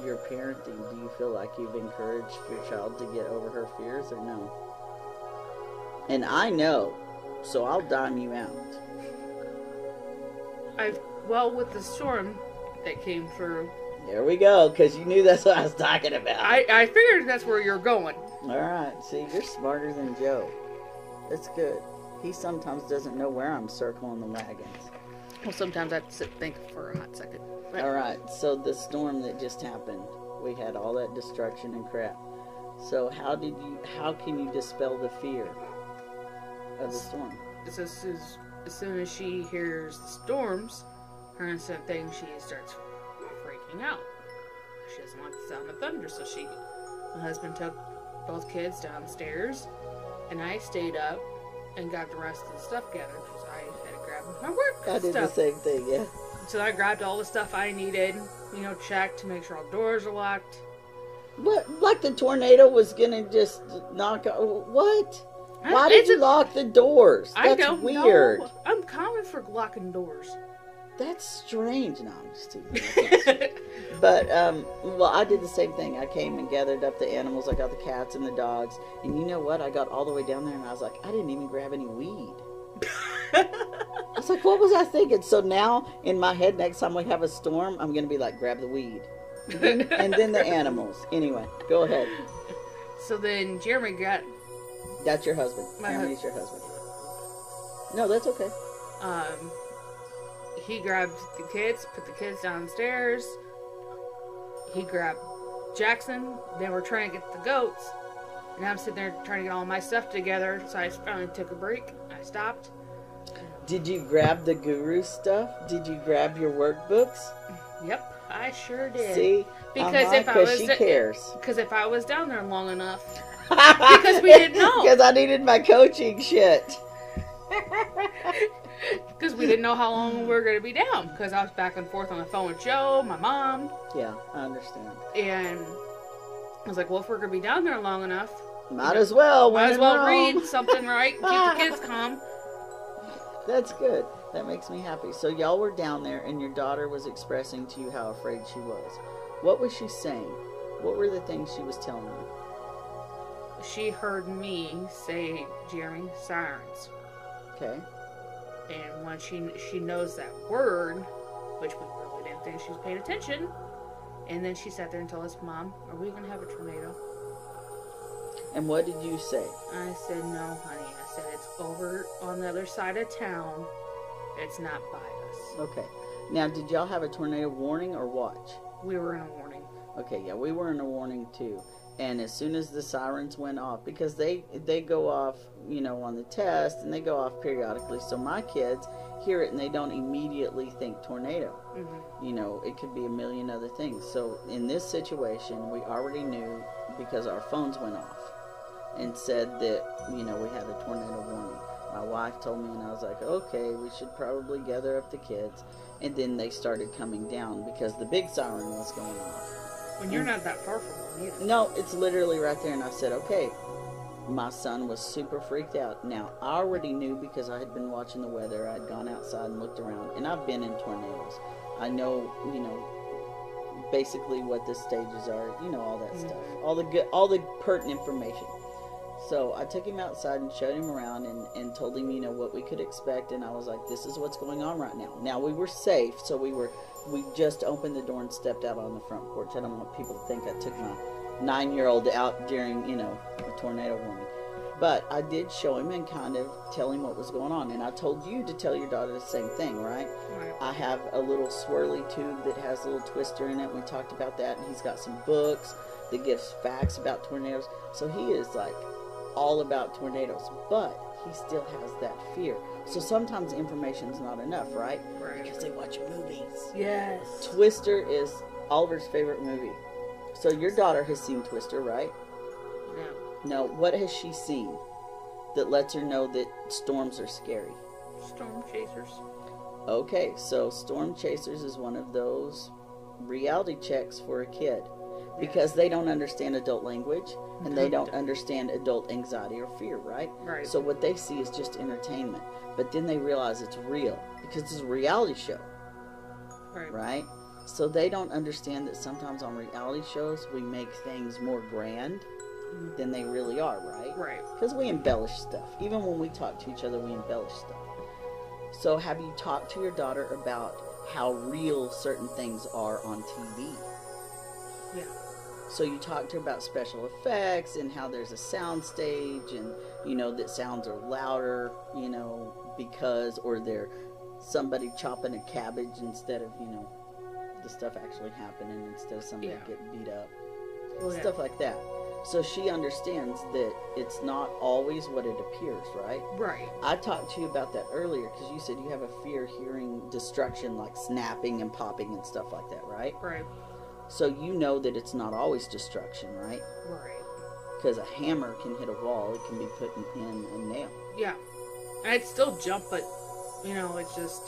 your parenting, do you feel like you've encouraged your child to get over her fears or no? And I know, so I'll dime you out. I've well with the storm that came through. There we go, because you knew that's what I was talking about. I, I figured that's where you're going. All right, see, you're smarter than Joe. That's good. He sometimes doesn't know where I'm circling the wagons. Well, sometimes I have to sit and think for a hot second. Right. All right, so the storm that just happened, we had all that destruction and crap. So how did you? How can you dispel the fear of the storm? It's as, soon as, as soon as she hears the storms, her instant thing, she starts out. She doesn't like the sound of thunder, so she. My husband took both kids downstairs, and I stayed up and got the rest of the stuff gathered because I had to grab my work I did stuff. the same thing. Yeah. So I grabbed all the stuff I needed, you know, checked to make sure all doors are locked. What? Like the tornado was gonna just knock? What? Why did you lock the doors? I That's weird. know. I'm common for locking doors. That's strange. No, I'm just teasing. But um, well, I did the same thing. I came and gathered up the animals. I got the cats and the dogs. And you know what? I got all the way down there, and I was like, I didn't even grab any weed. I was like, what was I thinking? So now in my head, next time we have a storm, I'm gonna be like, grab the weed, and then the animals. Anyway, go ahead. So then Jeremy got That's your husband. My Jeremy's your husband. No, that's okay. um he grabbed the kids, put the kids downstairs. He grabbed Jackson. Then we're trying to get the goats. And I'm sitting there trying to get all my stuff together. So I finally took a break. I stopped. Did you grab the guru stuff? Did you grab your workbooks? Yep, I sure did. See, Because Uh-huh, if I was she d- cares. Because if I was down there long enough, because we didn't know. Because I needed my coaching shit. Because we didn't know how long we were going to be down. Because I was back and forth on the phone with Joe, my mom, Yeah, I understand. and I was like, well, if we're going to be down there long enough, Might as well. might as well Rome. read something right, keep the kids calm. That's good. That makes me happy. So y'all were down there, and your daughter was expressing to you how afraid she was. What was she saying? What were the things she was telling you? She heard me say, Jeremy, sirens. Okay. And when she she knows that word, which we really didn't think she was paying attention, and then she sat there and told us, Mom, are we going to have a tornado? And what did you say? I said, no, honey. I said, it's over on the other side of town. It's not by us. Okay. Now, did y'all have a tornado warning or watch? We were in a warning. Okay, yeah, we were in a warning too. And as soon as the sirens went off, because they they go off, you know, on the test, and they go off periodically. So my kids hear it and they don't immediately think tornado. hmm You know, it could be a million other things. So in this situation, we already knew because our phones went off and said that you know we had a tornado warning. My wife told me, and I was like, okay, we should probably gather up the kids. And then they started coming down because the big siren was going off. When you're not that far from one either. No, it's literally right there. And I said, okay. My son was super freaked out. Now, I already knew because I had been watching the weather. I'd gone outside and looked around. And I've been in tornadoes. I know, you know, basically what the stages are, you know, all that mm-hmm. stuff. All the good, all the pertinent information. So I took him outside and showed him around and, and told him, you know, what we could expect. And I was like, this is what's going on right now. Now we were safe, so we were, we just opened the door and stepped out on the front porch. I don't want people to think I took my nine year old out during, you know, a tornado warning. But I did show him and kind of tell him what was going on. And I told you to tell your daughter the same thing, right? Right. I have a little swirly tube that has a little twister in it. We talked about that, and he's got some books that gives facts about tornadoes. So he is like all about tornadoes, but he still has that fear. So sometimes information's not enough, right? Right. Because they watch movies. Yes. Twister is Oliver's favorite movie. So your daughter has seen Twister, right? No. Now, what has she seen that lets her know that storms are scary? Storm chasers. Okay, so Storm Chasers is one of those reality checks for a kid because they don't understand adult language and they don't understand adult anxiety or fear, right? Right. So what they see is just entertainment, but then they realize it's real because it's a reality show, Right. right? So they don't understand that sometimes on reality shows we make things more grand Mhm. than they really are, right? Right. Because we embellish stuff. Even when we talk to each other, we embellish stuff. So, have you talked to your daughter about how real certain things are on TV? Yeah. So, you talked to her about special effects and how there's a sound stage and, you know, that sounds are louder, you know, because, or they're somebody chopping a cabbage instead of, you know, the stuff actually happening instead of somebody Yeah. getting beat up Well, yeah. stuff like that. So she understands that it's not always what it appears, right? Right. I talked to you about that earlier because you said you have a fear hearing destruction like snapping and popping and stuff like that, right? Right. So you know that it's not always destruction, right? Right. Because a hammer can hit a wall, it can be put in, a nail. Yeah. I'd still jump, but you know, it's just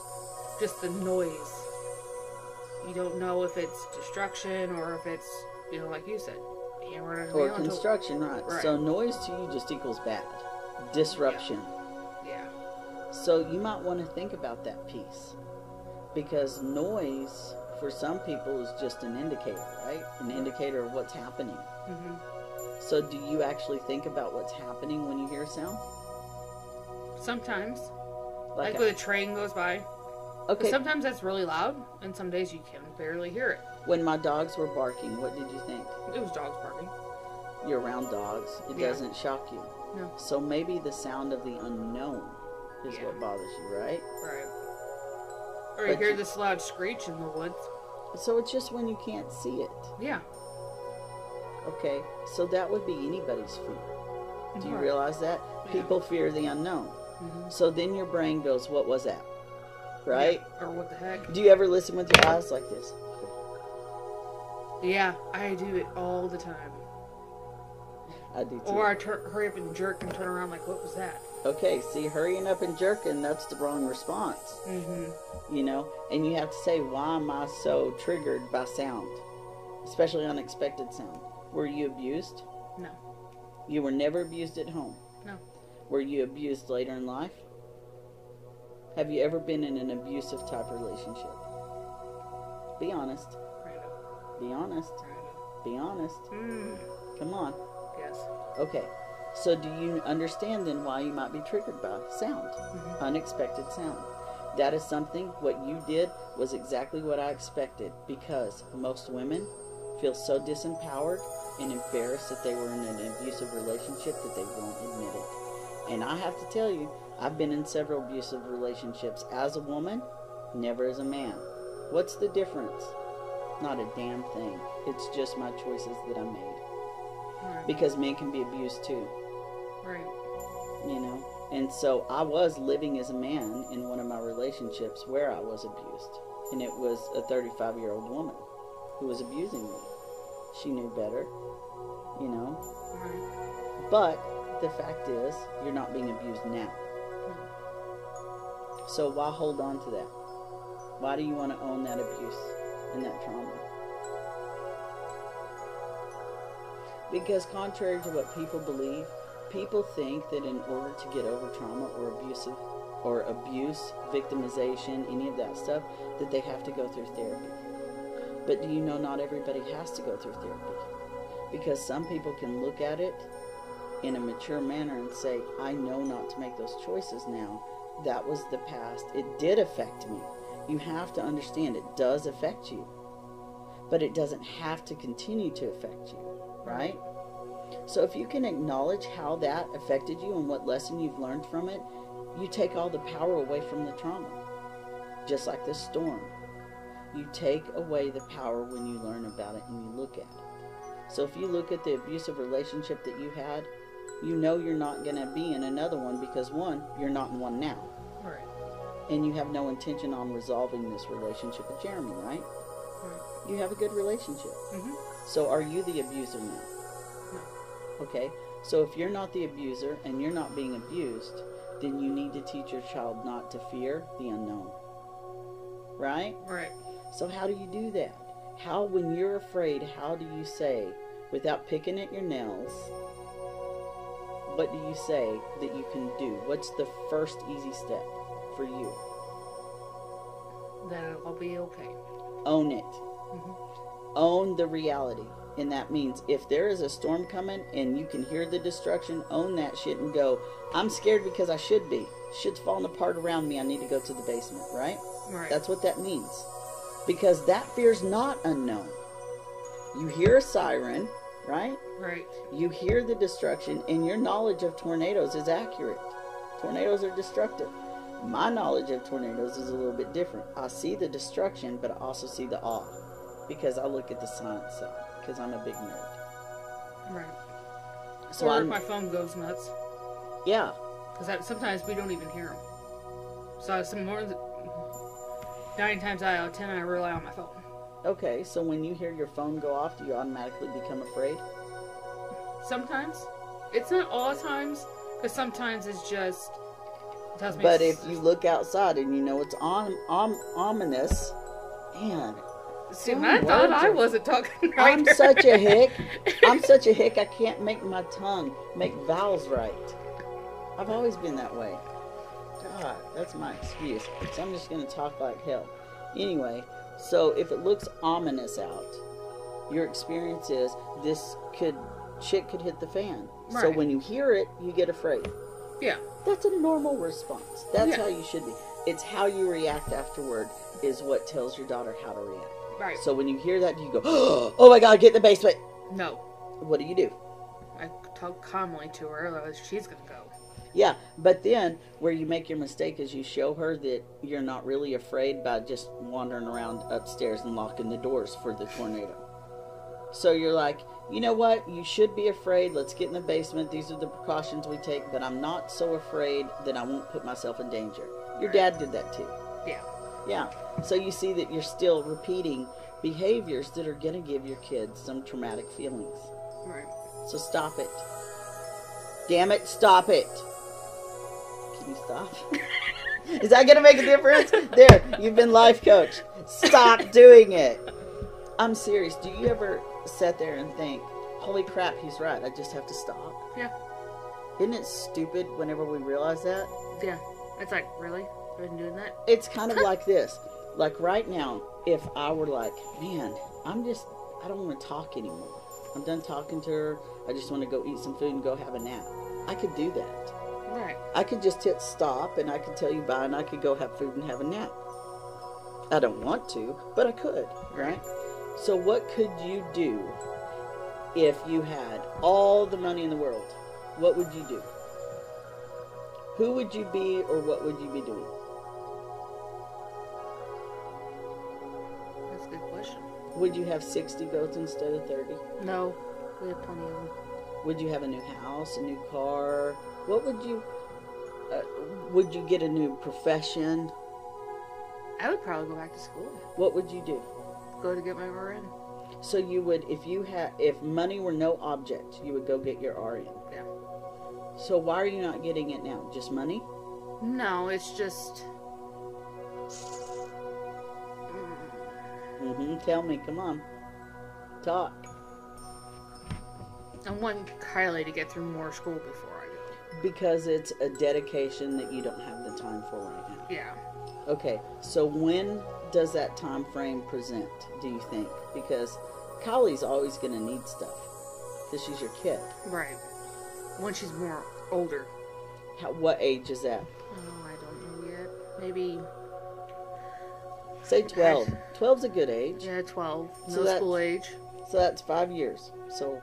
just the noise. You don't know if it's destruction or if it's you know, like you said, hammer and a Or nail until- construction, right. Right. So noise to you just equals bad. Disruption. Yeah. So you might want to think about that piece. Because noise, for some people, is just an indicator, right? An indicator of what's happening. hmm So do you actually think about what's happening when you hear sound? Sometimes. Like, Like, when a train goes by. okay, Sometimes that's really loud, and some days you can barely hear it. when my dogs were barking, what did you think? It was dogs barking. You're around dogs. It Yeah. doesn't shock you. No. So maybe the sound of the unknown is Yeah. what bothers you, right? Right. Or you hear this loud screech in the woods. So it's just when you can't see it. Yeah. Okay, so that would be anybody's fear. Do you realize that? Yeah. People fear the unknown. Mhm. So then your brain goes, what was that? Right? Yeah. Or what the heck? Do you ever listen with your eyes like this? Yeah, I do it all the time. I do too. Or I tur- hurry up and jerk and turn around like, what was that? Okay, see, hurrying up and jerking, that's the wrong response. Mm-hmm. You know? And you have to say, why am I so triggered by sound? Especially unexpected sound. Were you abused? No. You were never abused at home? No. Were you abused later in life? Have you ever been in an abusive type relationship? Be honest. Be honest. Be honest. Mm. Come on. Yes. Okay. So do you understand then why you might be triggered by sound? Mhm. Unexpected sound. That is something what you did was exactly what I expected because most women feel so disempowered and embarrassed that they were in an abusive relationship that they won't admit it. And I have to tell you, I've been in several abusive relationships as a woman, never as a man. What's the difference? Not a damn thing. It's just my choices that I made. Because men can be abused too, Right. you know? And so I was living as a man in one of my relationships where I was abused. And it was a 35 year old woman who was abusing me. She knew better, you know? Right. But the fact is, you're not being abused now. So why hold on to that? Why do you want to own that abuse and that trauma? Because contrary to what people believe, people think that in order to get over trauma or abusive or abuse, victimization, any of that stuff, that they have to go through therapy. But do you know not everybody has to go through therapy? Because some people can look at it in a mature manner and say, I know not to make those choices now. That was the past. It did affect me. You have to understand it does affect you. But it doesn't have to continue to affect you, right? So if you can acknowledge how that affected you and what lesson you've learned from it, you take all the power away from the trauma. Just like this storm. You take away the power when you learn about it and you look at it. So if you look at the abusive relationship that you had, you know you're not going to be in another one because one, you're not in one now. Right. And you have no intention on resolving this relationship with Jeremy, right? Right. You have a good relationship. Mm-hmm. So are you the abuser now? Okay. So if you're not the abuser and you're not being abused, then you need to teach your child not to fear the unknown. Right? Right. So how do you do that? How when you're afraid, how do you say without picking at your nails, what do you say that you can do? What's the first easy step for you? Then it'll be okay. Own it. Mhm. Own the reality. And that means if there is a storm coming and you can hear the destruction, own that shit and go, I'm scared because I should be. Shit's falling apart around me. I need to go to the basement, right? Right. That's what that means. Because that fear's not unknown. You hear a siren, right? right. You hear the destruction, and your knowledge of tornadoes is accurate. Tornadoes are destructive. My knowledge of tornadoes is a little bit different. I see the destruction, but I also see the awe because I look at the science side because I'm a big nerd. Right. So or if my phone goes nuts, yeah, because sometimes we don't even hear them. So some more than nine times out of ten, I rely on my phone. okay. So when you hear your phone go off, do you automatically become afraid? Sometimes it's not all times, because sometimes it's just it tells me. But if you look outside and you know it's om- om- ominous, man, see, oh, some I thought I wasn't talking right. I'm such a hick. I'm such a hick. I can't make my tongue make vowels right. I've always been that way. God, that's my excuse. So I'm just gonna talk like hell. Anyway, so if it looks ominous out, your experience is this could shit could hit the fan. So when you hear it, you get afraid. Yeah. That's a normal response. That's Yeah. how you should be. It's how you react afterward is what tells your daughter how to react. Right. So when you hear that, you go, "Oh my God, get in the basement!" no. What do you do? I talk calmly to her, otherwise she's gonna go. Yeah, but then where you make your mistake is you show her that you're not really afraid by just wandering around upstairs and locking the doors for the tornado. So you're like, you know what? You should be afraid. Let's get in the basement. These are the precautions we take, but I'm not so afraid that I won't put myself in danger. Your dad did that too. Yeah. Yeah. So you see that you're still repeating behaviors that are going to give your kids some traumatic feelings. Right. So stop it. Damn it, stop it. Can you stop? Is that going to make a difference? There, you've been life coach. Stop doing it. I'm serious. Do you ever sit there and think, holy crap, he's right. I just have to stop? Yeah. Isn't it stupid whenever we realize that? Yeah. It's like, really? I've been doing that? It's kind of like this. Like right now, if I were like, man, I'm just, I don't want to talk anymore. I'm done talking to her. I just want to go eat some food and go have a nap. I could do that. Right. I could just hit stop and I could tell you bye and I could go have food and have a nap. I don't want to, but I could, right? So, what could you do if you had all the money in the world? What would you do? Who would you be or what would you be doing? Would you have 60 goats instead of 30? No. We have plenty of them. Would you have a new house, a new car? What would you uh, would you get a new profession? I would probably go back to school. What would you do? Go to get my RN. So you would if you had if money were no object, you would go get your RN. Yeah. So why are you not getting it now? Just money? No, it's just. Mm, Mhm. Tell me, come on. Talk. I want Kylie to get through more school before I go. Because it's a dedication that you don't have the time for right now. Yeah. Okay, so when does that time frame present, do you think? Because Kylie's always going to need stuff because she's your kid. Right. When she's more older. How, what age is that? Oh, I don't know yet. Maybe, Say 12. 12's a good age. yeah, 12. So No that's- school age. So that's five years. So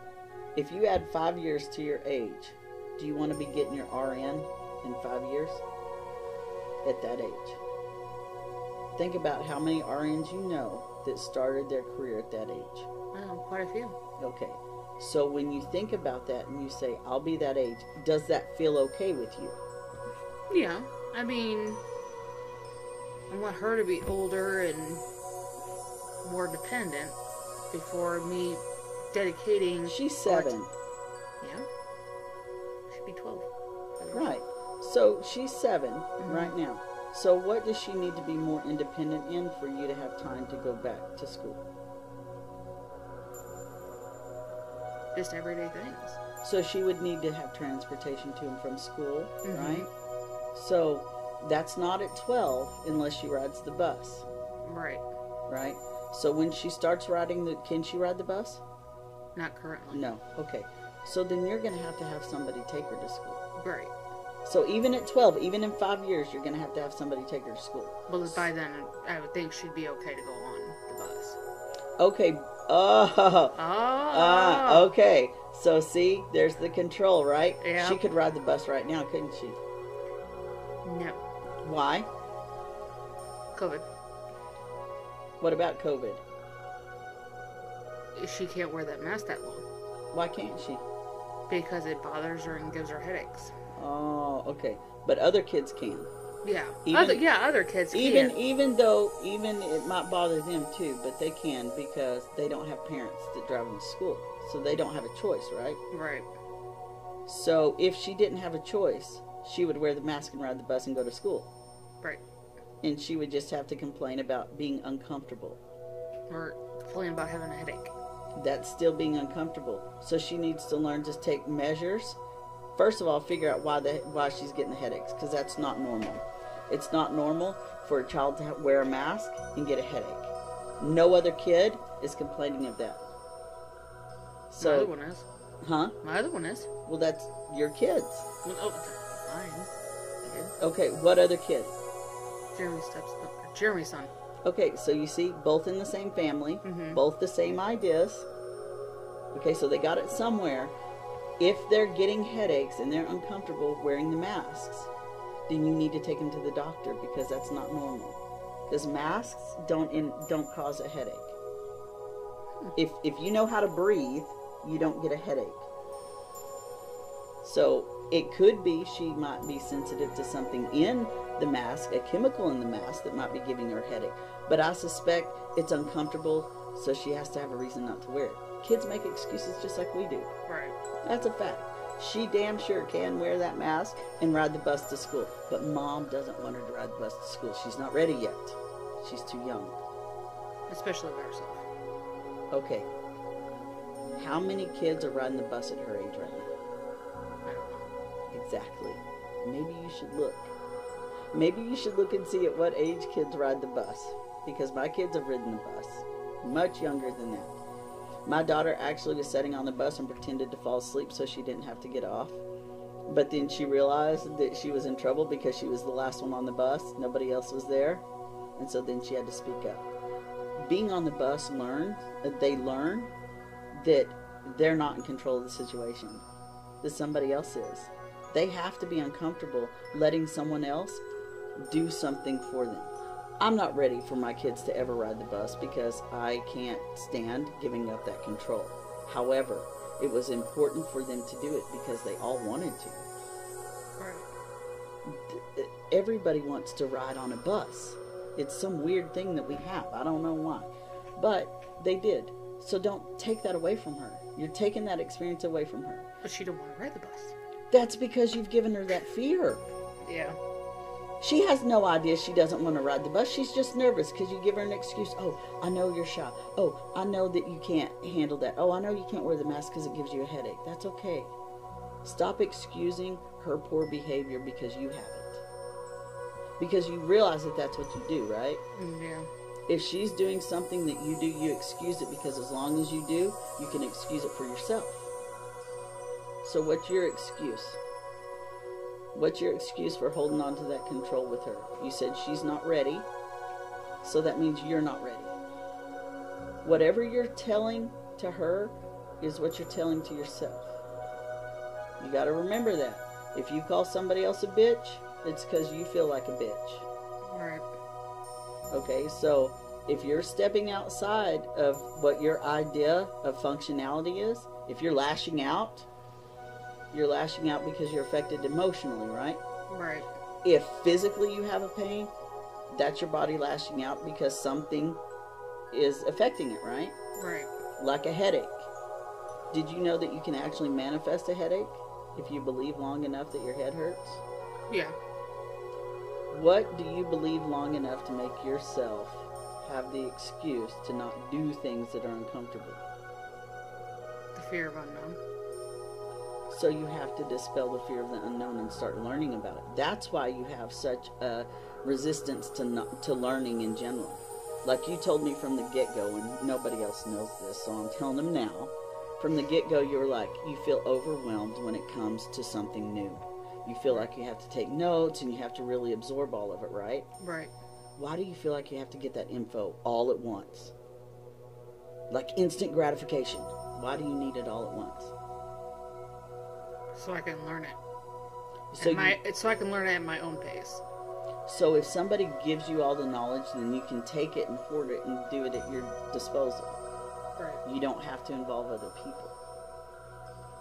if you add five years to your age, do you want to be getting your RN in five years? At that age. Think about how many RNs you know that started their career at that age. Know, quite a few. Okay. So when you think about that and you say, I'll be that age, does that feel okay with you? Yeah. I mean, I want her to be older and more dependent before me dedicating. She's seven. yeah. She'd be 12. Right. So she's 7 Mm-hmm. right now. So what does she need to be more independent in for you to have time to go back to school? Just everyday things. So she would need to have transportation to and from school, Mhm. right? So that's not at 12 unless she rides the bus, Right. right? So when she starts riding the can she ride the bus? Not currently. No. Okay. So then you're going to have to have somebody take her to school. Right. So even at 12, even in 5 years, you're going to have to have somebody take her to school. Well, by then, I would think she'd be okay to go on the bus. Okay. Oh. Oh. Ah, okay. So see, there's the control, right? Yeah. She could ride the bus right now, couldn't she? Why? COVID. What about COVID? She can't wear that mask that long Why can't she? because it bothers her and gives her headaches. Oh, okay. But other kids can. Yeah. Even- other, yeah, other kids Even can. even though even it might bother them too, but they can because they don't have parents that drive them to school. So they don't have a choice, right? Right. So if she didn't have a choice, she would wear the mask and ride the bus and go to school. Right. And she would just have to complain about being uncomfortable. Or complain about having a headache. That's still being uncomfortable. So she needs to learn to take measures. First of all, figure out why the why she's getting the headaches because that's not normal. It's not normal for a child to wear a mask and get a headache. No other kid is complaining of that. So, My other one is. huh? My other one is. Well, that's your kids. Well, oh. Kid. Okay, what other kid? Jeremy's steps. Jeremy's son. Okay, so you see, both in the same family, Mhm. both the same ideas. Okay, so they got it somewhere. If they're getting headaches and they're uncomfortable wearing the masks, then you need to take them to the doctor because that's not normal. Because masks don't in, don't cause a headache. If if you know how to breathe, you don't get a headache. So it could be she might be sensitive to something in the mask, a chemical in the mask that might be giving her a headache. But I suspect it's uncomfortable, so she has to have a reason not to wear it. Kids make excuses just like we do. Right. That's a fact. She damn sure can wear that mask and ride the bus to school. But mom doesn't want her to ride the bus to school. She's not ready yet. She's too young. Especially by herself. Okay. How many kids are riding the bus at her age right now? I don't know. Exactly. Maybe you should look. Maybe you should look and see at what age kids ride the bus. Because my kids have ridden the bus. Much younger than that. My daughter actually was sitting on the bus and pretended to fall asleep so she didn't have to get off. But then she realized that she was in trouble because she was the last one on the bus. Nobody else was there. And so then she had to speak up. Being on the bus learned, uh, they learn that they're not in control of the situation. That somebody else is. They have to be uncomfortable letting someone else do something for them. I'm not ready for my kids to ever ride the bus because I can't stand giving up that control. However, it was important for them to do it because they all wanted to. Right. Everybody wants to ride on a bus. It's some weird thing that we have. I don't know why. But they did. So don't take that away from her. You're taking that experience away from her. But she don't want to ride the bus. That's because you've given her that fear. Yeah. She has no idea she doesn't want to ride the bus. She's just nervous because you give her an excuse. Oh, I know you're shy. Oh, I know that you can't handle that. Oh, I know you can't wear the mask because it gives you a headache. That's okay. Stop excusing her poor behavior because you have it. Because you realize that that's what you do, right? Yeah. If she's doing something that you do, you excuse it because as long as you do, you can excuse it for yourself. So, what's your excuse? What's your excuse for holding on to that control with her? You said she's not ready, so that means you're not ready. Whatever you're telling to her is what you're telling to yourself. You got to remember that. If you call somebody else a bitch, it's because you feel like a bitch. Right. Okay, so if you're stepping outside of what your idea of functionality is, if you're lashing out, you're lashing out because you're affected emotionally, right? Right. If physically you have a pain, that's your body lashing out because something is affecting it, right? Right. Like a headache. Did you know that you can actually manifest a headache if you believe long enough that your head hurts? Yeah. What do you believe long enough to make yourself have the excuse to not do things that are uncomfortable? The fear of unknown. So you have to dispel the fear of the unknown and start learning about it. That's why you have such a resistance to not, to learning in general. Like you told me from the get-go, and nobody else knows this, so I'm telling them now. From the get-go, you were like, you feel overwhelmed when it comes to something new. You feel like you have to take notes and you have to really absorb all of it, right? Right. Why do you feel like you have to get that info all at once? Like instant gratification. Why do you need it all at once? So I can learn it. So, my, you, it's so I can learn it at my own pace. so if somebody gives you all the knowledge, then you can take it and hoard it and do it at your disposal. Right. You don't have to involve other people.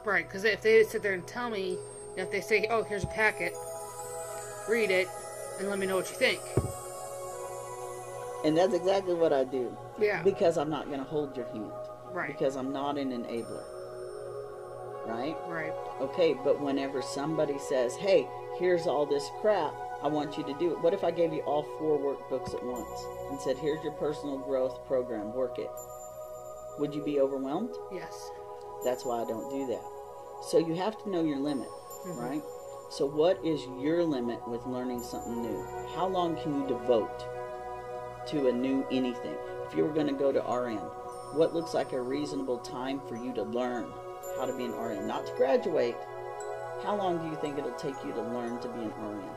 Right. Because if they sit there and tell me, if they say, "Oh, here's a packet," read it, and let me know what you think. And that's exactly what I do. Yeah. Because I'm not going to hold your hand. Right. Because I'm not an enabler. Right? Right. Okay, but whenever somebody says, hey, here's all this crap, I want you to do it. What if I gave you all four workbooks at once and said, here's your personal growth program, work it? Would you be overwhelmed? Yes. That's why I don't do that. So you have to know your limit, Mhm. right? So, what is your limit with learning something new? How long can you devote to a new anything? If you were going to go to RN, what looks like a reasonable time for you to learn how to be an RN? Not to graduate, How long do you think it'll take you to learn to be an RN?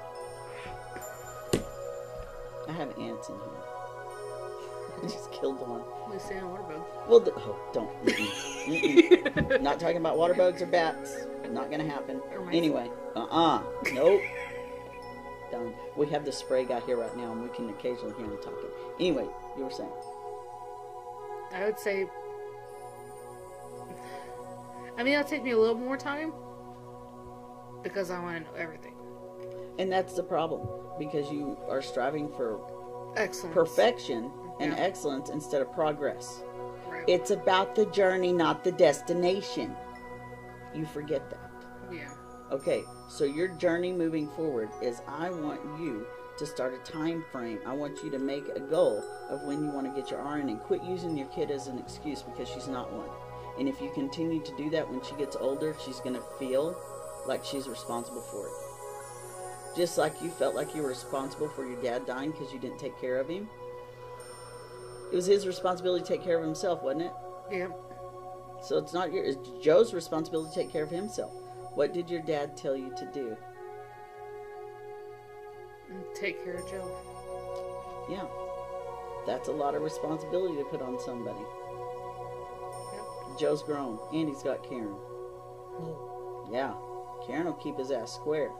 I have ants in here. I just killed one. We say on waterbug. Well, the, oh, don't. Mm-mm. Mm-mm. Not talking about water bugs or bats. Not gonna happen. Anyway, uh-uh. Nope. Done. We have the spray guy here right now, and we can occasionally hear him talking. Anyway, you were saying. I would say. I mean, it'll take me a little more time because I want to know everything. And that's the problem because you are striving for excellence. perfection and Yeah. excellence instead of progress. Right. It's about the journey, not the destination. You forget that. yeah. Okay, so your journey moving forward is I want you to start a time frame. I want you to make a goal of when you want to get your RN and quit using your kid as an excuse because she's not one. And if you continue to do that when she gets older, she's going to feel like she's responsible for it. Just like you felt like you were responsible for your dad dying because you didn't take care of him. It was his responsibility to take care of himself, wasn't it? Yeah. So it's not your, it's Joe's responsibility to take care of himself. What did your dad tell you to do? Take care of Joe. Yeah. That's a lot of responsibility to put on somebody. Joe's grown. and he's got Karen. Hmm. Yeah. Karen will keep his ass square.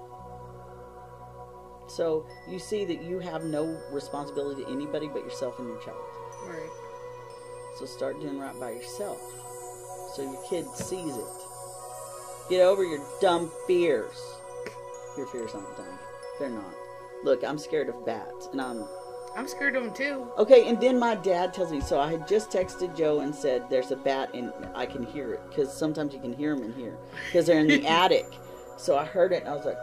So you see that you have no responsibility to anybody but yourself and your child. Right. So start doing right by yourself. So your kid sees it. Get over your dumb fears. Your fears aren't dumb. They're not. Look, I'm scared of bats, and I'm I'm scared of him too. Okay, and then my dad tells me. So I had just texted Joe and said, "There's a bat, and I can hear it because sometimes you can hear them in here because they're in the attic." So I heard it, and I was like,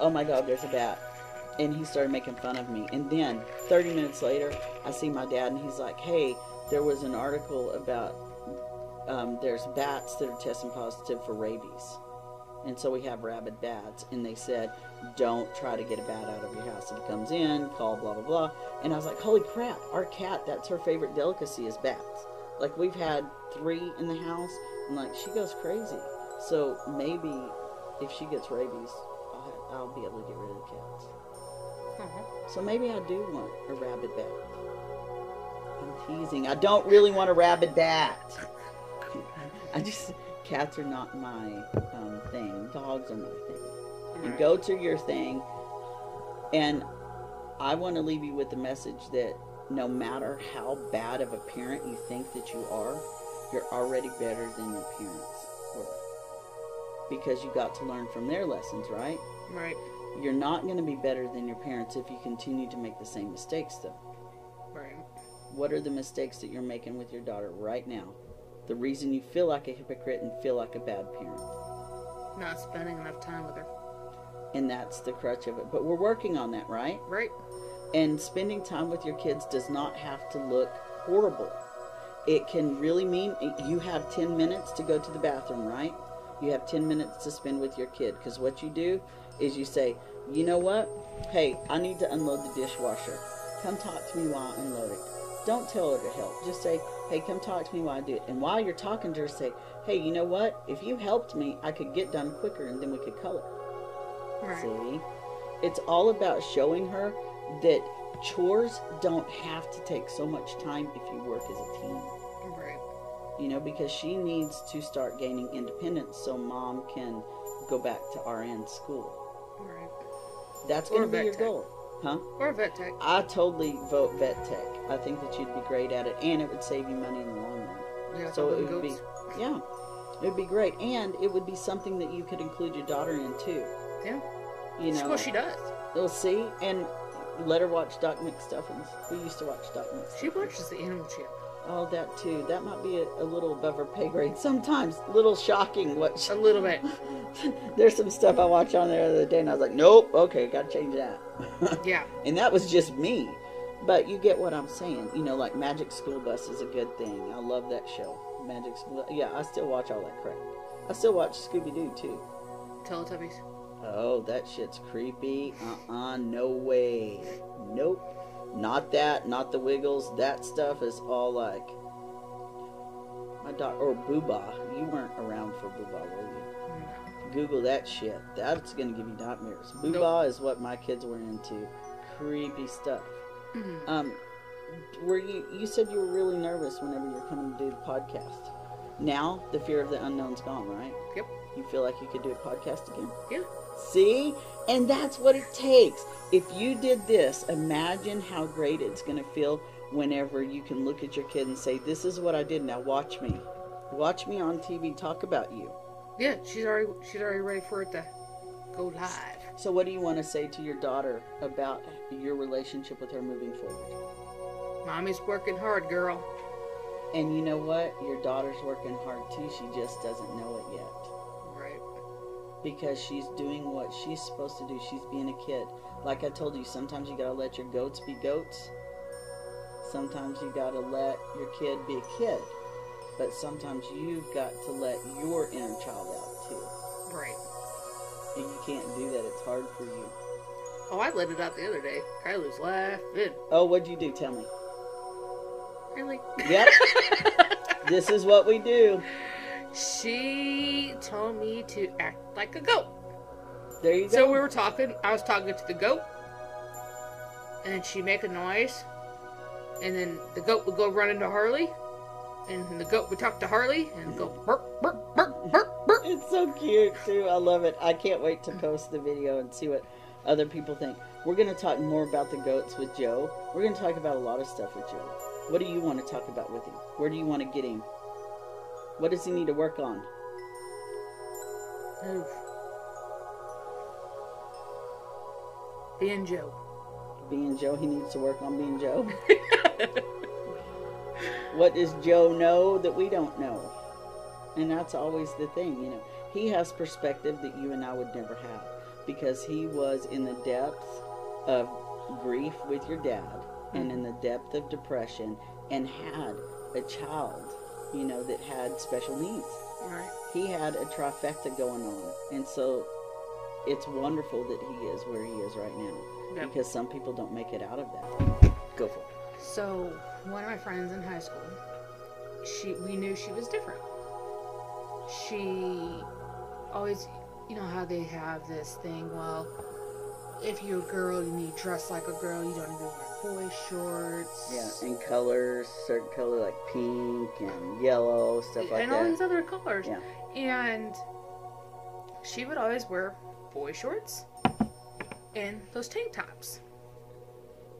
"Oh my God, there's a bat!" And he started making fun of me. And then 30 minutes later, I see my dad, and he's like, "Hey, there was an article about um, there's bats that are testing positive for rabies." And so we have rabid bats, and they said, don't try to get a bat out of your house. If it comes in, call blah blah blah. And I was like, holy crap, our cat, that's her favorite delicacy is bats. Like we've had three in the house, and like she goes crazy. So maybe if she gets rabies, I'll, I'll be able to get rid of the cats. Uh-huh. So maybe I do want a rabid bat. I'm teasing. I don't really want a rabid bat. I just cats are not my um, thing. Dogs are my thing. You Right. go to your thing, and I want to leave you with the message that no matter how bad of a parent you think that you are, you're already better than your parents were. Because you got to learn from their lessons, right? Right. You're not going to be better than your parents if you continue to make the same mistakes, though. Right. What are the mistakes that you're making with your daughter right now? The reason you feel like a hypocrite and feel like a bad parent. Not spending enough time with her. And that's the crutch of it. But we're working on that, right? Right. And spending time with your kids does not have to look horrible. It can really mean you have 10 minutes to go to the bathroom, right? You have 10 minutes to spend with your kid. Because what you do is you say, you know what? Hey, I need to unload the dishwasher. Come talk to me while I unload it. Don't tell her to help. Just say, hey, come talk to me while I do it. And while you're talking to her, say, hey, you know what? If you helped me, I could get done quicker and then we could color. Right. See? It's all about showing her that chores don't have to take so much time if you work as a team. Right. You know, because she needs to start gaining independence so mom can go back to RN school. Right. That's going to be your goal. Huh? Or vet tech. I totally vote vet tech. I think that you'd be great at it and it would save you money in the long run. Yeah. So it would be, yeah, it would be great. And it would be something that you could include your daughter in too. Yeah. You know, Well, she does. You'll see, and let her watch Doc McStuffins. We used to watch Doc McStuffins. She watches the Animal Channel. Oh, that too. That might be a, a little above her pay grade. Sometimes, a little shocking. What? She, A little bit. there's some stuff I watched on there the other day, and I was like, nope. Okay, got to change that. Yeah. and that was just me. But you get what I'm saying. You know, like Magic School Bus is a good thing. I love that show. Magic School. Yeah, I still watch all that crap. I still watch Scooby Doo too. Teletubbies. Oh, that shit's creepy. Uh-uh, no way. Nope. Not that, not the Wiggles. That stuff is all like my doc or Booba. You weren't around for Booba, were you? Google that shit. That's gonna give you nightmares. Nope. Booba is what my kids were into. Creepy stuff. Mhm. Um, were you? You said you were really nervous whenever you're coming to do the podcast. Now the fear of the unknown's gone, right? Yep. You feel like you could do a podcast again? Yeah. See, and that's what it takes. If you did this, imagine how great it's gonna feel whenever you can look at your kid and say, "This is what I did. Now watch me. Watch me on TV talk about you." Yeah, she's already she's already ready for it to go live. So, what do you want to say to your daughter about your relationship with her moving forward? Mommy's working hard, girl. And you know what? Your daughter's working hard too. She just doesn't know it yet. Right. Because she's doing what she's supposed to do. She's being a kid. Like I told you, sometimes you gotta let your goats be goats. Sometimes you gotta let your kid be a kid. But sometimes you've got to let your inner child out too. Right. And you can't do that. It's hard for you. Oh, I let it out the other day. Kylie was laughing. Oh, what'd you do? Tell me. Really? Yep. this is what we do. She told me to act like a goat. There you go. So we were talking. I was talking to the goat, and then she'd make a noise, and then the goat would go run into Harley, and the goat would talk to Harley and go burp burp burp burp burp. It's so cute too. I love it. I can't wait to post the video and see what other people think. We're going to talk more about the goats with Joe. We're going to talk about a lot of stuff with Joe. What do you want to talk about with him? Where do you want to get him? What does he need to work on? Oof. Being Joe. Being Joe, he needs to work on being Joe. what does Joe know that we don't know? And that's always the thing, you know. He has perspective that you and I would never have because he was in the depth of grief with your dad and in the depth of depression and had a child, you know, that had special needs. Right. He had a trifecta going on. And so it's wonderful that he is where he is right now Yep. because some people don't make it out of that. Go for it. So one of my friends in high school, she we knew she was different. She always, you know how they have this thing. Well, if you're a girl, you need to dress like a girl. You don't need to wear boy shorts. Yeah, and colors, certain color like pink and yellow, stuff like that. and all these other colors. Yeah. And she would always wear boy shorts and those tank tops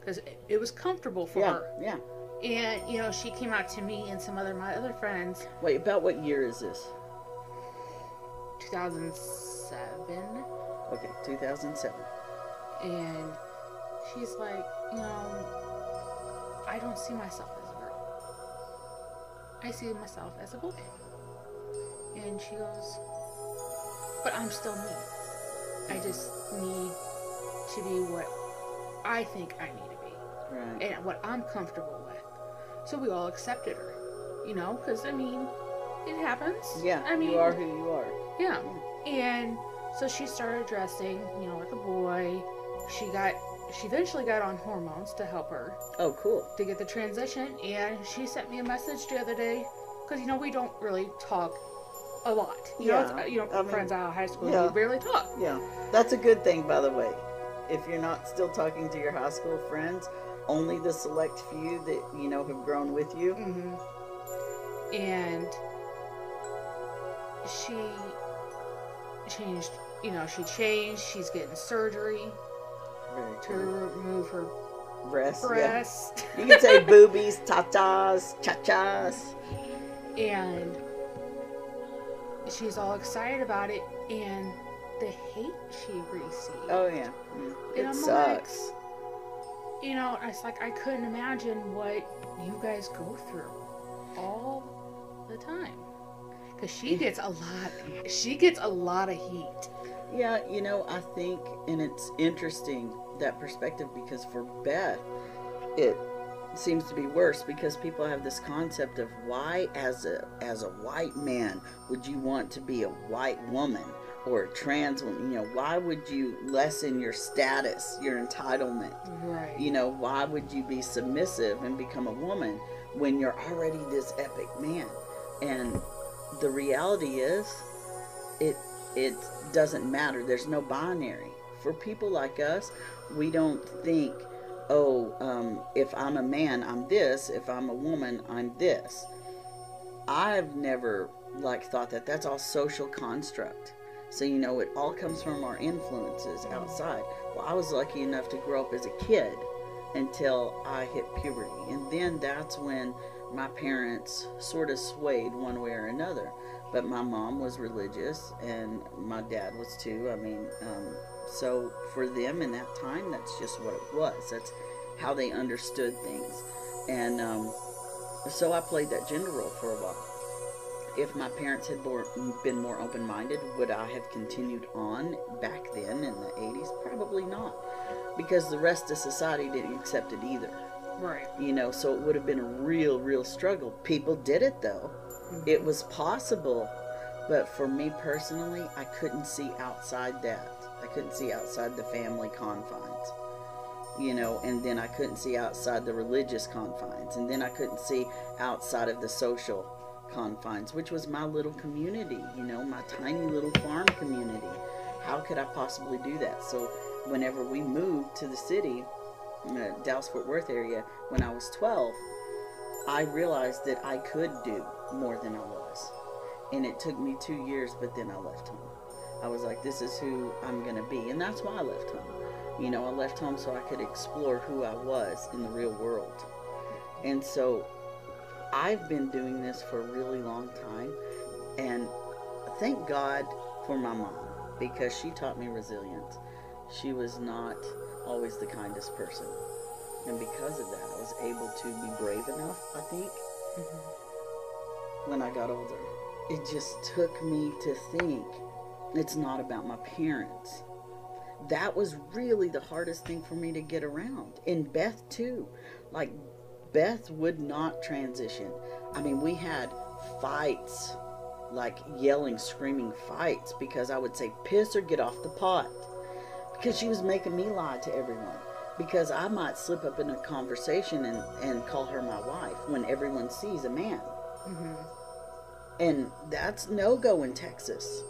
because it, was comfortable for Yeah, her. yeah. And you know, she came out to me and some other my other friends. Wait, about what year is this? 2007, Okay, 2007. and she's like, you know, I don't see myself as a girl. I see myself as a boy. And she goes, but I'm still me. I just need to be what I think I need Right. and what I'm comfortable with. So we all accepted her, you know, because I mean, it happens. Yeah, I mean, you are who you are. yeah. And so she started dressing, you know, like a boy. She got, she eventually got on hormones to help her Oh, cool. to get the transition. And she sent me a message the other day because you know we don't really talk a lot. You know, Yeah, it's, you know, I mean, friends out of high school, yeah. we barely talk. Yeah, that's a good thing, by the way. If you're not still talking to your high school friends, only the select few that you know have grown with you. hmm And she changed, you know, she changed. She's getting surgery to remove her Breasts. Yeah. breast. You can say boobies, tatas, cha-chas. and she's all excited about it. And the hate she received. Oh yeah, yeah. And it sucks. You know, it's like I couldn't imagine what you guys go through all the time. Cause she gets a lot. She gets a lot of heat. Yeah, you know, I think, and it's interesting that perspective because for Beth, it seems to be worse because people have this concept of why, as a as a white man, would you want to be a white woman or a trans woman? You know, why would you lessen your status, your entitlement? Right. You know, why would you be submissive and become a woman when you're already this epic man? And the reality is, it it doesn't matter. There's no binary. For people like us, we don't think, oh, um, if I'm a man, I'm this. If I'm a woman, I'm this. I've never like thought that that's all social construct. So you know, it all comes from our influences outside. Well, I was lucky enough to grow up as a kid until I hit puberty, and then that's when my parents sort of swayed one way or another. But my mom was religious, and my dad was too. I mean, um, so for them in that time, that's just what it was. That's how they understood things, and um, so I played that gender role for a while. If my parents had bor- been more open minded, would I have continued on back then in the 80s? Probably not. Because the rest of society didn't accept it either. Right. You know, so it would have been a real, real struggle. People did it though. Mm-hmm. It was possible. But for me personally, I couldn't see outside that. I couldn't see outside the family confines. You know, and then I couldn't see outside the religious confines. And then I couldn't see outside of the social confines, which was my little community, you know, my tiny little farm community. How could I possibly do that? So, whenever we moved to the city, uh, Dallas Fort Worth area, when I was 12, I realized that I could do more than I was. And it took me two years, but then I left home. I was like, this is who I'm going to be. And that's why I left home. You know, I left home so I could explore who I was in the real world. And so I've been doing this for a really long time. And thank God for my mom because she taught me resilience. She was not always the kindest person. And because of that, I was able to be brave enough, I think, when I got older. It just took me to think it's not about my parents. That was really the hardest thing for me to get around. And Beth, too. Like, Beth would not transition. I mean, we had fights, like yelling, screaming fights, because I would say, piss or get off the pot. Because she was making me lie to everyone. Because I might slip up in a conversation and, and call her my wife when everyone sees a man. Mm-hmm. And that's no go in Texas.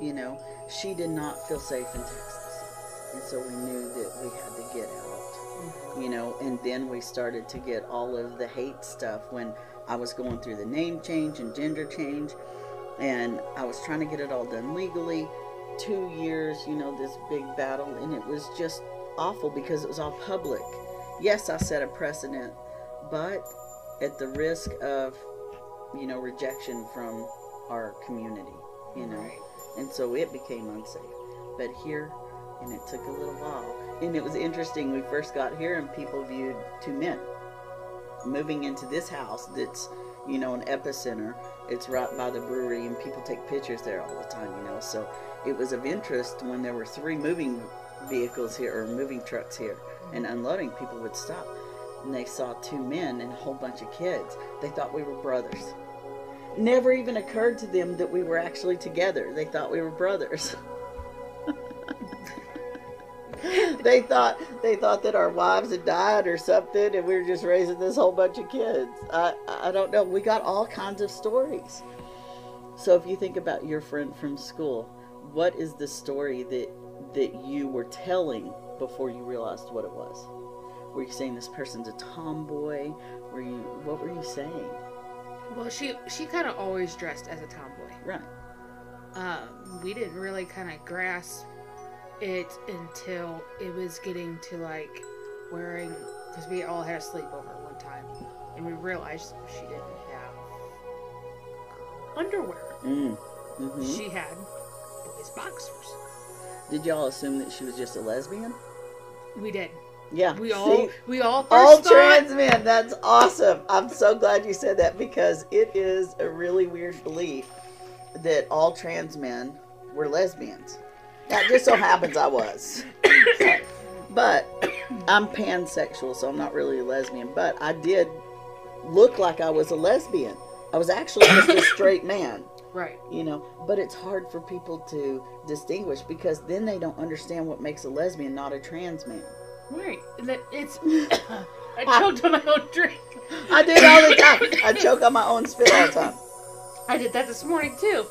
You know, she did not feel safe in Texas. And so we knew that we had to get out. You know, and then we started to get all of the hate stuff when I was going through the name change and gender change. And I was trying to get it all done legally. Two years, you know, this big battle. And it was just awful because it was all public. Yes, I set a precedent, but at the risk of you know, rejection from our community, you know. And so it became unsafe. But here, and it took a little while. And it was interesting, we first got here and people viewed two men. Moving into this house that's, you know, an epicenter, it's right by the brewery and people take pictures there all the time, you know. So it was of interest when there were three moving vehicles here or moving trucks here and mm-hmm. unloading, people would stop and they saw two men and a whole bunch of kids. They thought we were brothers. Never even occurred to them that we were actually together. They thought we were brothers. they thought they thought that our wives had died or something, and we were just raising this whole bunch of kids. I I don't know. We got all kinds of stories. So if you think about your friend from school, what is the story that that you were telling before you realized what it was? Were you saying this person's a tomboy? Were you what were you saying? Well, she she kind of always dressed as a tomboy. Right. Um, we didn't really kind of grasp it until it was getting to like wearing because we all had a sleepover one time, and we realized she didn't have underwear. Mm. hmm She had boys boxers. Did y'all assume that she was just a lesbian? We did. Yeah. We all See? we all first all thought, trans men. That's awesome. I'm so glad you said that because it is a really weird belief that all trans men were lesbians. It just so happens I was. but I'm pansexual, so I'm not really a lesbian. But I did look like I was a lesbian. I was actually just a straight man right. you know but it's hard for people to distinguish because then they don't understand what makes a lesbian not a trans man Right. That it's. I choked on my own drink. i do it all the time i choke on my own spit all the time I did that this morning too.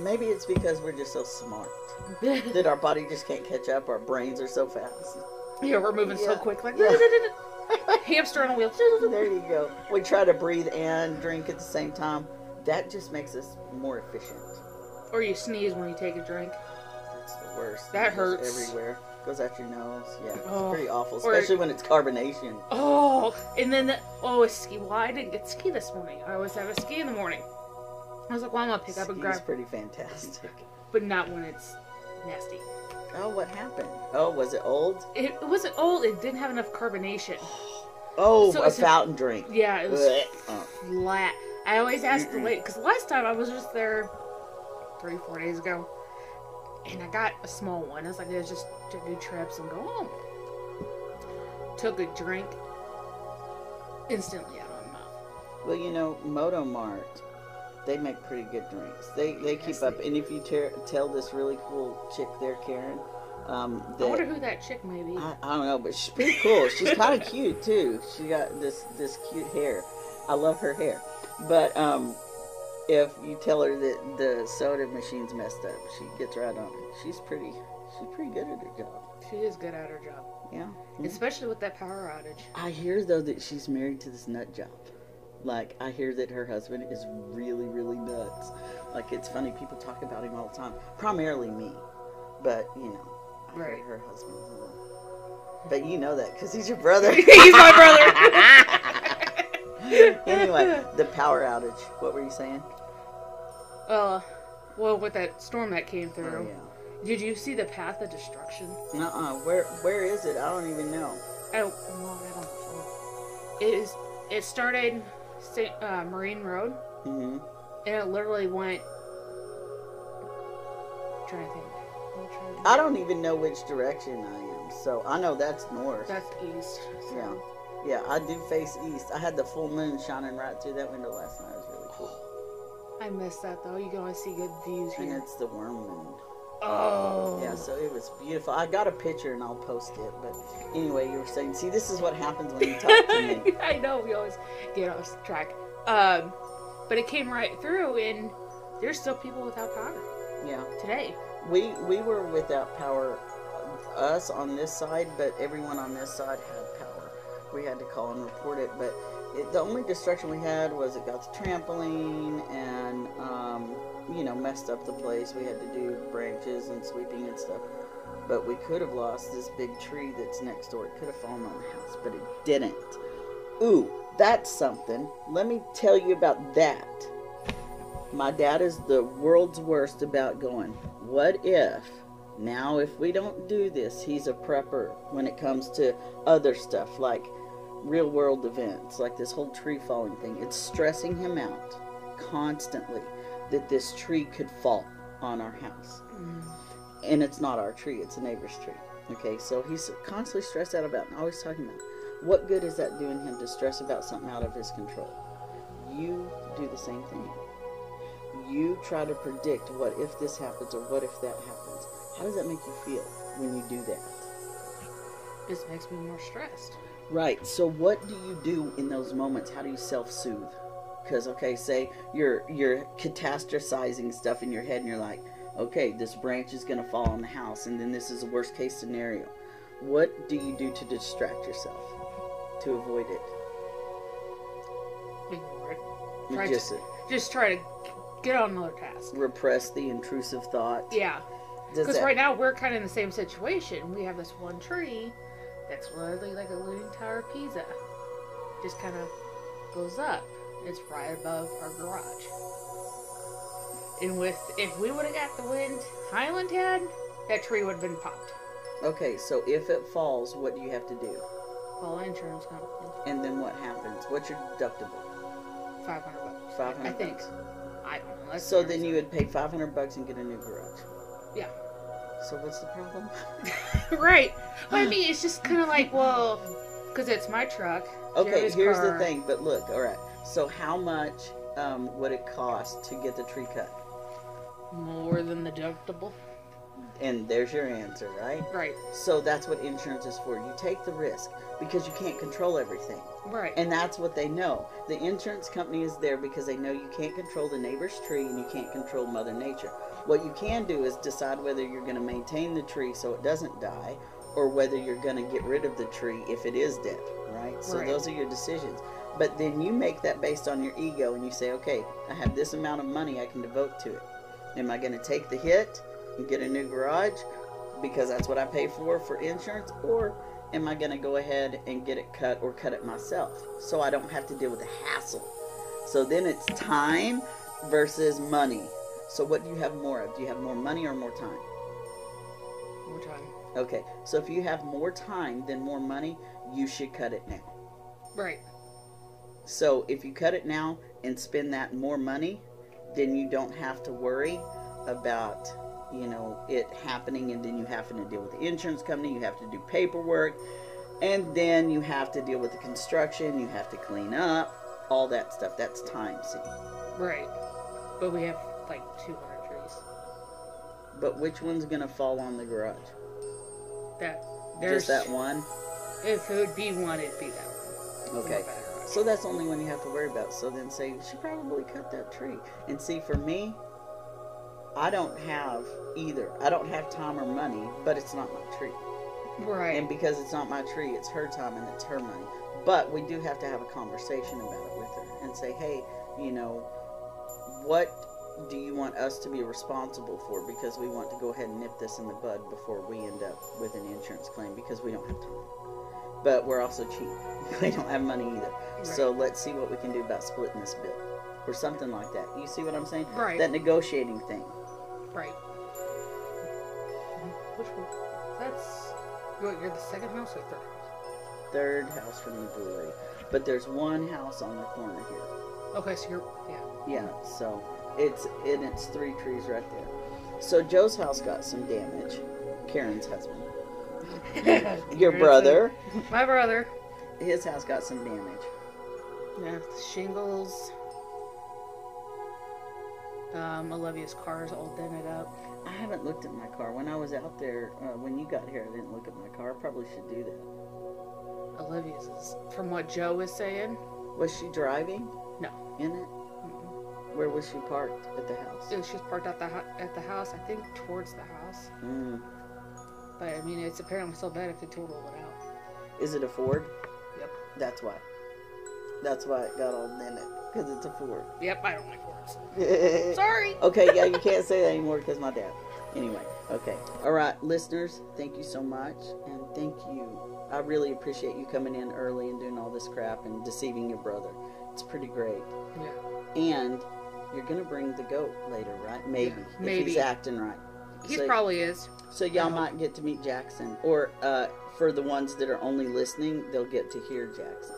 Maybe it's because we're just so smart that our body just can't catch up. Our brains are so fast. yeah, we're moving so Yeah. quick, like Yeah. hamster on a wheel. There you go. We try to breathe and drink at the same time. That just makes us more efficient. Or you sneeze when you take a drink. That's the worst. That It goes hurts. everywhere. Goes out your nose. Yeah, it's Oh. pretty awful, Or- especially when it's carbonation. Oh, and then the, oh, a ski. Well, I didn't get ski this morning. I always have a ski in the morning. I was like, well, I'm gonna pick up and Ski's grab, pretty fantastic. but not when it's nasty. Oh, what happened? Oh, was it old? It, it wasn't old. It didn't have enough carbonation. Oh, So a it's a- fountain drink. Yeah, it was Blech. Flat. I always ask the lady because last time I was just there three, four days ago, and I got a small one. I was like, let's just to do trips and go home. Took a drink, instantly out of my mouth. Well, you know, Moto Mart, they make pretty good drinks. They they Yes, keep they up. And if you ter- tell this really cool chick there, Karen, um, I wonder who that chick may be. I, I don't know, but she's pretty cool. She's kind of cute too. She got this this cute hair. I love her hair. But um, if you tell her that the soda machine's messed up, she gets right on it. She's pretty. She's pretty good at her job. She is good at her job, Yeah. especially with that power outage. I hear though that she's married to this nut job. Like I hear that her husband is really, really nuts. Like it's funny people talk about him all the time. Primarily me, but you know, I Right. her a little. But you know that because he's your brother. He's my brother. anyway, the power outage. What were you saying? uh, well, with that storm that came Oh through, did you see the path of destruction? Uh-uh. Where Where is it? I don't even know. Oh, well, I don't know. It is. It started St. Uh, Marine Road, hmm and it literally went. trying to think. I'm trying to think. I don't even know which direction I am. So I know that's north. That's east. so- Yeah. Yeah, I do face east. I had the full moon shining right through that window last night. It was really cool. I missed that though. You can only see good views And here. it's the worm moon. Oh. Yeah, so it was beautiful. I got a picture and I'll post it. But anyway, you were saying, see, this is what happens when you talk to me. I know we always get off track. Um, but it came right through, and there's still people without power Yeah, today. we we were without power, us on this side, but everyone on this side had power. We had to call and report it, but it, the only destruction we had was it got the trampoline and um, you know messed up the place. We had to do branches and sweeping and stuff. But we could have lost this big tree that's next door. It could have fallen on the house, but it didn't. Ooh, that's something. Let me tell you about that. My dad is the world's worst about going, what if? Now, if we don't do this, he's a prepper when it comes to other stuff like real world events, like this whole tree falling thing. It's stressing him out constantly that this tree could fall on our house. Mm. And it's not our tree, it's a neighbor's tree. Okay, so he's constantly stressed out about and always talking about what good is that doing him to stress about something out of his control? You do the same thing. You try to predict what if this happens or what if that happens. How does that make you feel when you do that? This makes me more stressed. Right. So what do you do in those moments? How do you self-soothe? Because okay, say you're you're catastrophizing stuff in your head, and you're like, okay, this branch is gonna fall on the house, and then this is a worst case scenario. What do you do to distract yourself to avoid it? Ignore it. Try just to, just try to get on another task. repress the intrusive thought. Yeah. Because right now we're kind of in the same situation. We have this one tree that's literally like a leaning tower of Pisa. Just kind of goes up. It's right above our garage. And with if we would have got the wind Highland had, that tree would have been popped. Okay, so if it falls, what do you have to do? Well, insurance company, And then what happens? What's your deductible? five hundred bucks. Five hundred. I think. I don't know. That's So then you would pay five hundred bucks and get a new garage. Yeah. So what's the problem? right. But I mean, it's just kind of like, well, because it's my truck. Okay, Jerry's here's car. the thing. But look, all right. So how much um, would it cost to get the tree cut? More than the deductible. and there's your answer, right? Right. So that's what insurance is for. You take the risk because you can't control everything. Right. And that's what they know. The insurance company is there because they know you can't control the neighbor's tree and you can't control Mother Nature. What you can do is decide whether you're going to maintain the tree so it doesn't die or whether you're going to get rid of the tree if it is dead, right? So Right. those are your decisions. But then you make that based on your ego and you say, okay, I have this amount of money I can devote to it. Am I going to take the hit and get a new garage because that's what I pay for for insurance? Or am I going to go ahead and get it cut or cut it myself so I don't have to deal with the hassle? So then it's time versus money. So what do you have more of? Do you have more money or more time? More time. Okay, so if you have more time than more money, you should cut it now. Right. So if you cut it now and spend that more money, then you don't have to worry about, you know, it happening and then you having to deal with the insurance company, you have to do paperwork, and then you have to deal with the construction, you have to clean up, all that stuff. That's time, see. Right. But we have like 200 trees. But which one's going to fall on the garage? That there's Just that one? If it would be one, it'd be that one. Okay. The better one. So that's the only one you have to worry about. So then say, she probably cut that tree. And see, for me, I don't have either. I don't have time or money, but it's not my tree. Right. And because it's not my tree, it's her time and it's her money. But we do have to have a conversation about it with her and say, hey, you know, what do you want us to be responsible for? Because we want to go ahead and nip this in the bud before we end up with an insurance claim because we don't have time. But we're also cheap. We don't have money either. So let's see what we can do about splitting this bill or something like that. You see what I'm saying? Right. That negotiating thing. Right. Which one? That's. What, you're the second house or third house? Third house from the brewery. But there's one house on the corner here. Okay, so you're. Yeah. Yeah, so it's and it's three trees right there. So Joe's house got some damage. Karen's husband. Your brother, My brother. his house got some damage. Yeah, the shingles. Um, Olivia's car is all dented up. I haven't looked at my car. When I was out there, uh, when you got here, I didn't look at my car. I probably should do that. Olivia's is, from what Joe was saying. Was she driving No. in it? Mm-mm. Where was she parked at the house? It was- She's parked at the at the house. I think towards the house. Mm. But I mean, it's apparently so bad it could total it out. Is it a Ford? Yep. That's why. That's why it got all dented because it's a Ford. Yep. I don't like Fords. Sorry. okay, yeah, you can't say that anymore because my dad. Anyway, okay. All right, listeners, thank you so much. And thank you. I really appreciate you coming in early and doing all this crap and deceiving your brother. It's pretty great. Yeah. And you're going to bring the goat later, right? Maybe. Yeah, If he's acting right. He So- probably is. So y'all might get to meet Jackson. Or uh, for the ones that are only listening, they'll get to hear Jackson.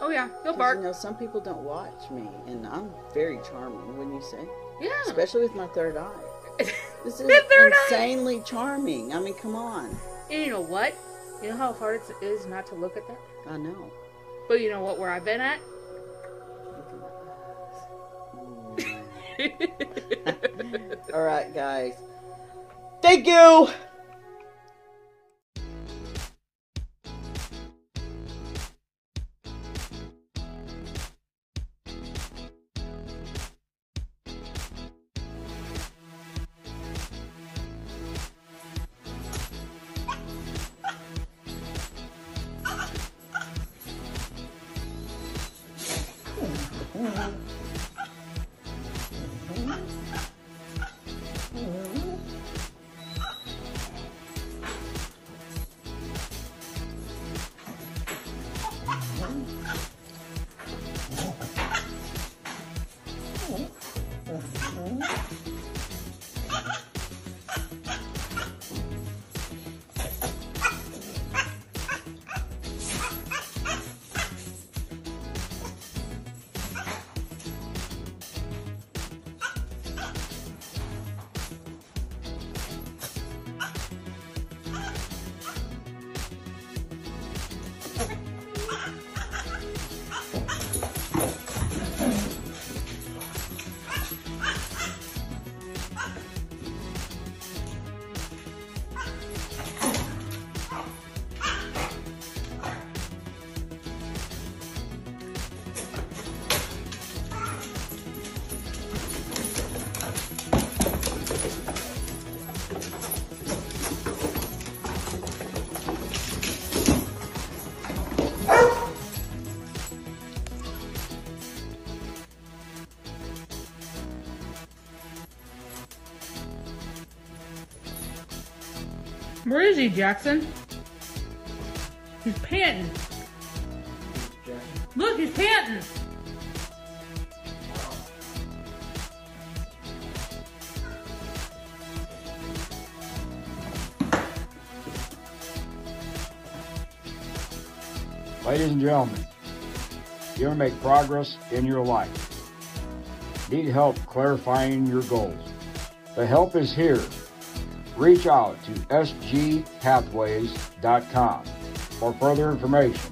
Oh yeah, he'll bark. You know, some people don't watch me, and I'm very charming, wouldn't you say? Yeah. Especially with my third eye. This is third eye. insanely charming. I mean, come on. And you know what? You know how hard it is not to look at that? I know. But you know what? Where I've been at? Look at my eyes. All right, guys. Thank you. He, Jackson? He's panting. Look, he's panting. Ladies and gentlemen, you to make progress in your life. Need help clarifying your goals. The help is here. Reach out to sgpathways.com for further information